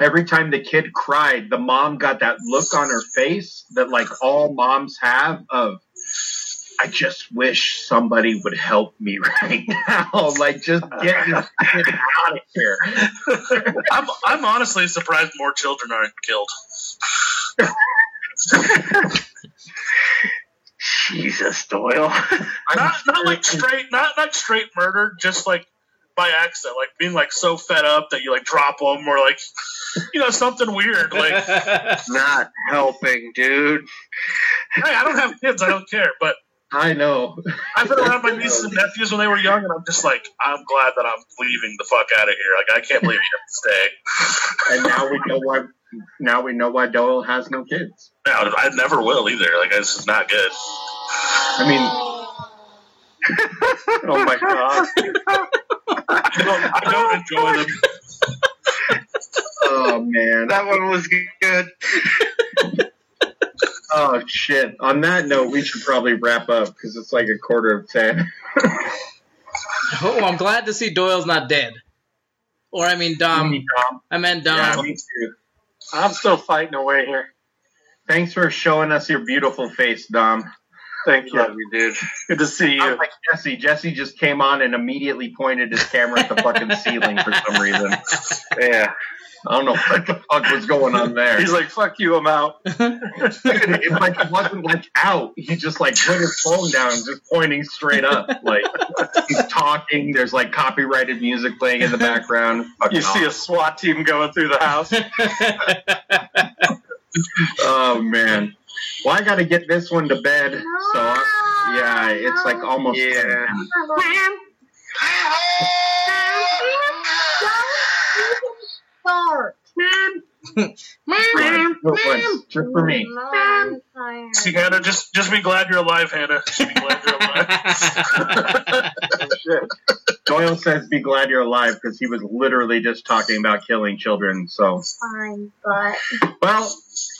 Every time the kid cried, the mom got that look on her face that like all moms have of I just wish somebody would help me right now. Like just get this kid out of here. I'm I'm honestly surprised more children aren't killed. Jesus, Doyle. Not not like straight not like straight murder, just like by accident, like being like so fed up that you like drop them or like you know something weird. Like Not helping, dude. Hey, I don't have kids, I don't care, but I know. I've been around my nieces and nephews when they were young, and I'm just like, I'm glad that I'm leaving the fuck out of here. Like, I can't believe you have to stay. And now we know why now we know why Doyle has no kids. No, I never will either. Like, this is not good. I mean Oh my god. I don't, I don't enjoy them. Oh man. That one was good. Oh shit. On that note, we should probably wrap up because it's like a quarter of ten. Oh, I'm glad to see Doyle's not dead. Or I mean Dom. Tom. I meant Dom. yeah, me too. I'm still fighting away here. Thanks for showing us your beautiful face, Dom. Thank you. Love you, dude. Good to see I'm you. like Jesse. Jesse just came on and immediately pointed his camera at the fucking ceiling for some reason. Yeah. I don't know what the fuck was going on there. He's like, "Fuck you, I'm out." it like it wasn't like out. He just like put his phone down, just pointing straight up. Like he's talking. There's like copyrighted music playing in the background. Fucking You see a. SWAT team going through the house. Oh man. Well, I got to get this one to bed. So I- yeah, it's like almost. Yeah. Good ones, just for me. See, Hannah, just just be glad you're alive, Hannah. Just be glad you're alive. Doyle says, "Be glad you're alive," because he was literally just talking about killing children. So, Fine, but well,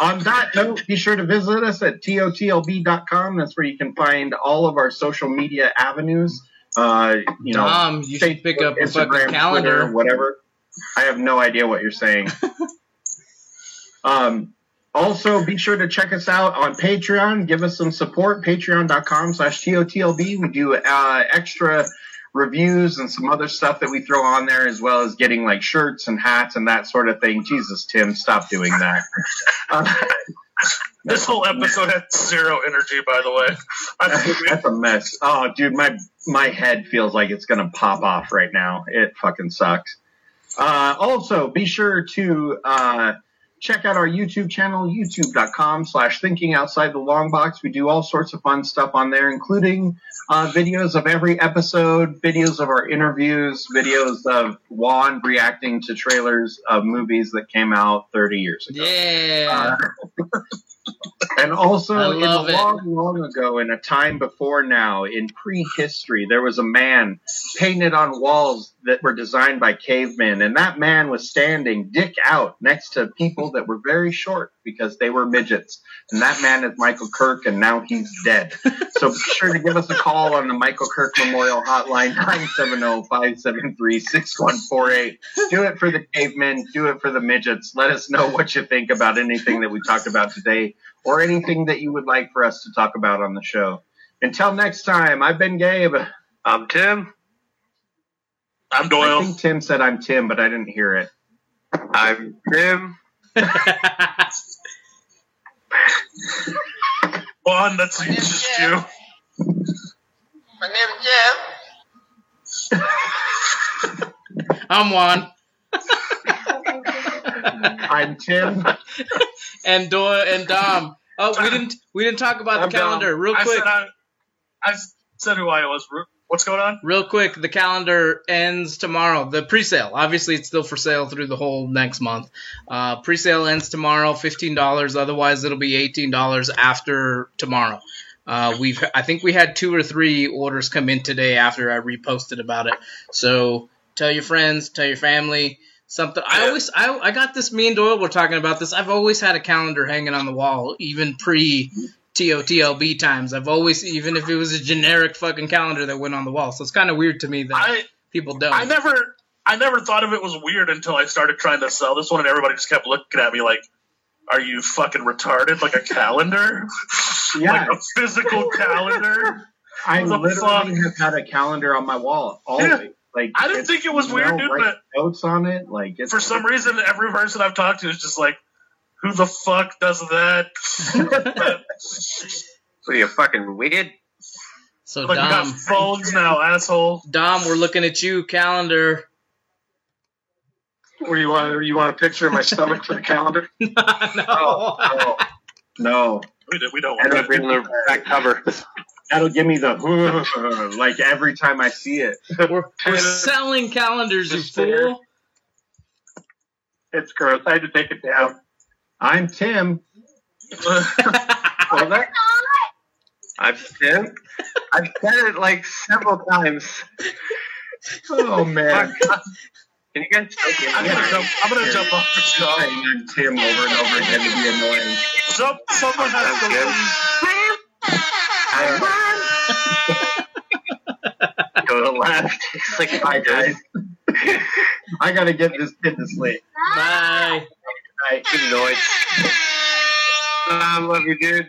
on that note, be sure to visit us at totlb.com. That's where you can find all of our social media avenues. Uh, you know, Dom, you should pick up a fucking Instagram, calendar. Twitter, whatever. I have no idea what you're saying. um, also, be sure to check us out on Patreon. Give us some support. Patreon.com slash TOTLB. We do uh, extra reviews and some other stuff that we throw on there, as well as getting like shirts and hats and that sort of thing. Jesus, Tim, stop doing that. Uh, this whole episode had zero energy, by the way. That's a mess. Oh, dude, my my head feels like it's gonna pop off right now. It fucking sucks. Uh, also, be sure to uh, check out our YouTube channel, youtube.com slash thinking outside the long box. We do all sorts of fun stuff on there, including uh, videos of every episode, videos of our interviews, videos of Juan reacting to trailers of movies that came out 30 years ago. Yeah. And also, in a long, long ago, in a time before now, in prehistory, there was a man painted on walls that were designed by cavemen, and that man was standing dick out next to people that were very short because they were midgets. And that man is Michael Kirk, and now he's dead. So be sure to give us a call on the Michael Kirk Memorial Hotline, 970-573-6148. Do it for the cavemen. Do it for the midgets. Let us know what you think about anything that we talked about today or anything that you would like for us to talk about on the show. Until next time, I've been Gabe. I'm Tim. I'm I Doyle. think Tim said I'm Tim, but I didn't hear it. I'm Tim. Juan, that's just you. my name is Jeff. I'm Juan. I'm Tim. And Dora and Dom. Oh, we didn't we didn't talk about I'm the calendar. Dom. Real I quick. Said I, I said who I was. What's going on? Real quick, the calendar ends tomorrow. The pre-sale, obviously, it's still for sale through the whole next month. Uh, pre-sale ends tomorrow, fifteen dollars. Otherwise, it'll be eighteen dollars after tomorrow. Uh, we've, I think we had two or three orders come in today after I reposted about it. So tell your friends, tell your family. Something. I always, I, I got this. Me and Doyle were talking about this. I've always had a calendar hanging on the wall, even pre TOTLB times. I've always, even if it was a generic fucking calendar that went on the wall. So it's kind of weird to me that I people don't. I never I never thought of it was weird until I started trying to sell this one, and everybody just kept looking at me like, "Are you fucking retarded? Like a calendar? Yeah. like a physical calendar?" I the literally fuck? have had a calendar on my wall always. Yeah. Like I didn't think it was weird, dude, write but- notes on it. Like it's, For some reason, every person I've talked to is just like, "Who the fuck does that?" What are you fucking weird? so like, we got Dom, phones now, asshole. Dom, we're looking at you calendar. Where you uh, want? You want a picture of my stomach for the calendar? no. Oh, oh, no, We, don't, we don't End want up in that. the back cover. that'll give me the like every time I see it. We're, we're selling calendars, you fool. It's gross. I had to take it down. I'm Tim. Well, that, I'm Tim. I've said it like several times. Oh man. Can you guys? I'm gonna jump. I'm gonna jump off the show. Saying Tim over and over again to be annoying. Some, someone has to leave. Go to the left. It's like Hi guys. I gotta get this kid to sleep. Bye. Night. Good noise. I love you, dude.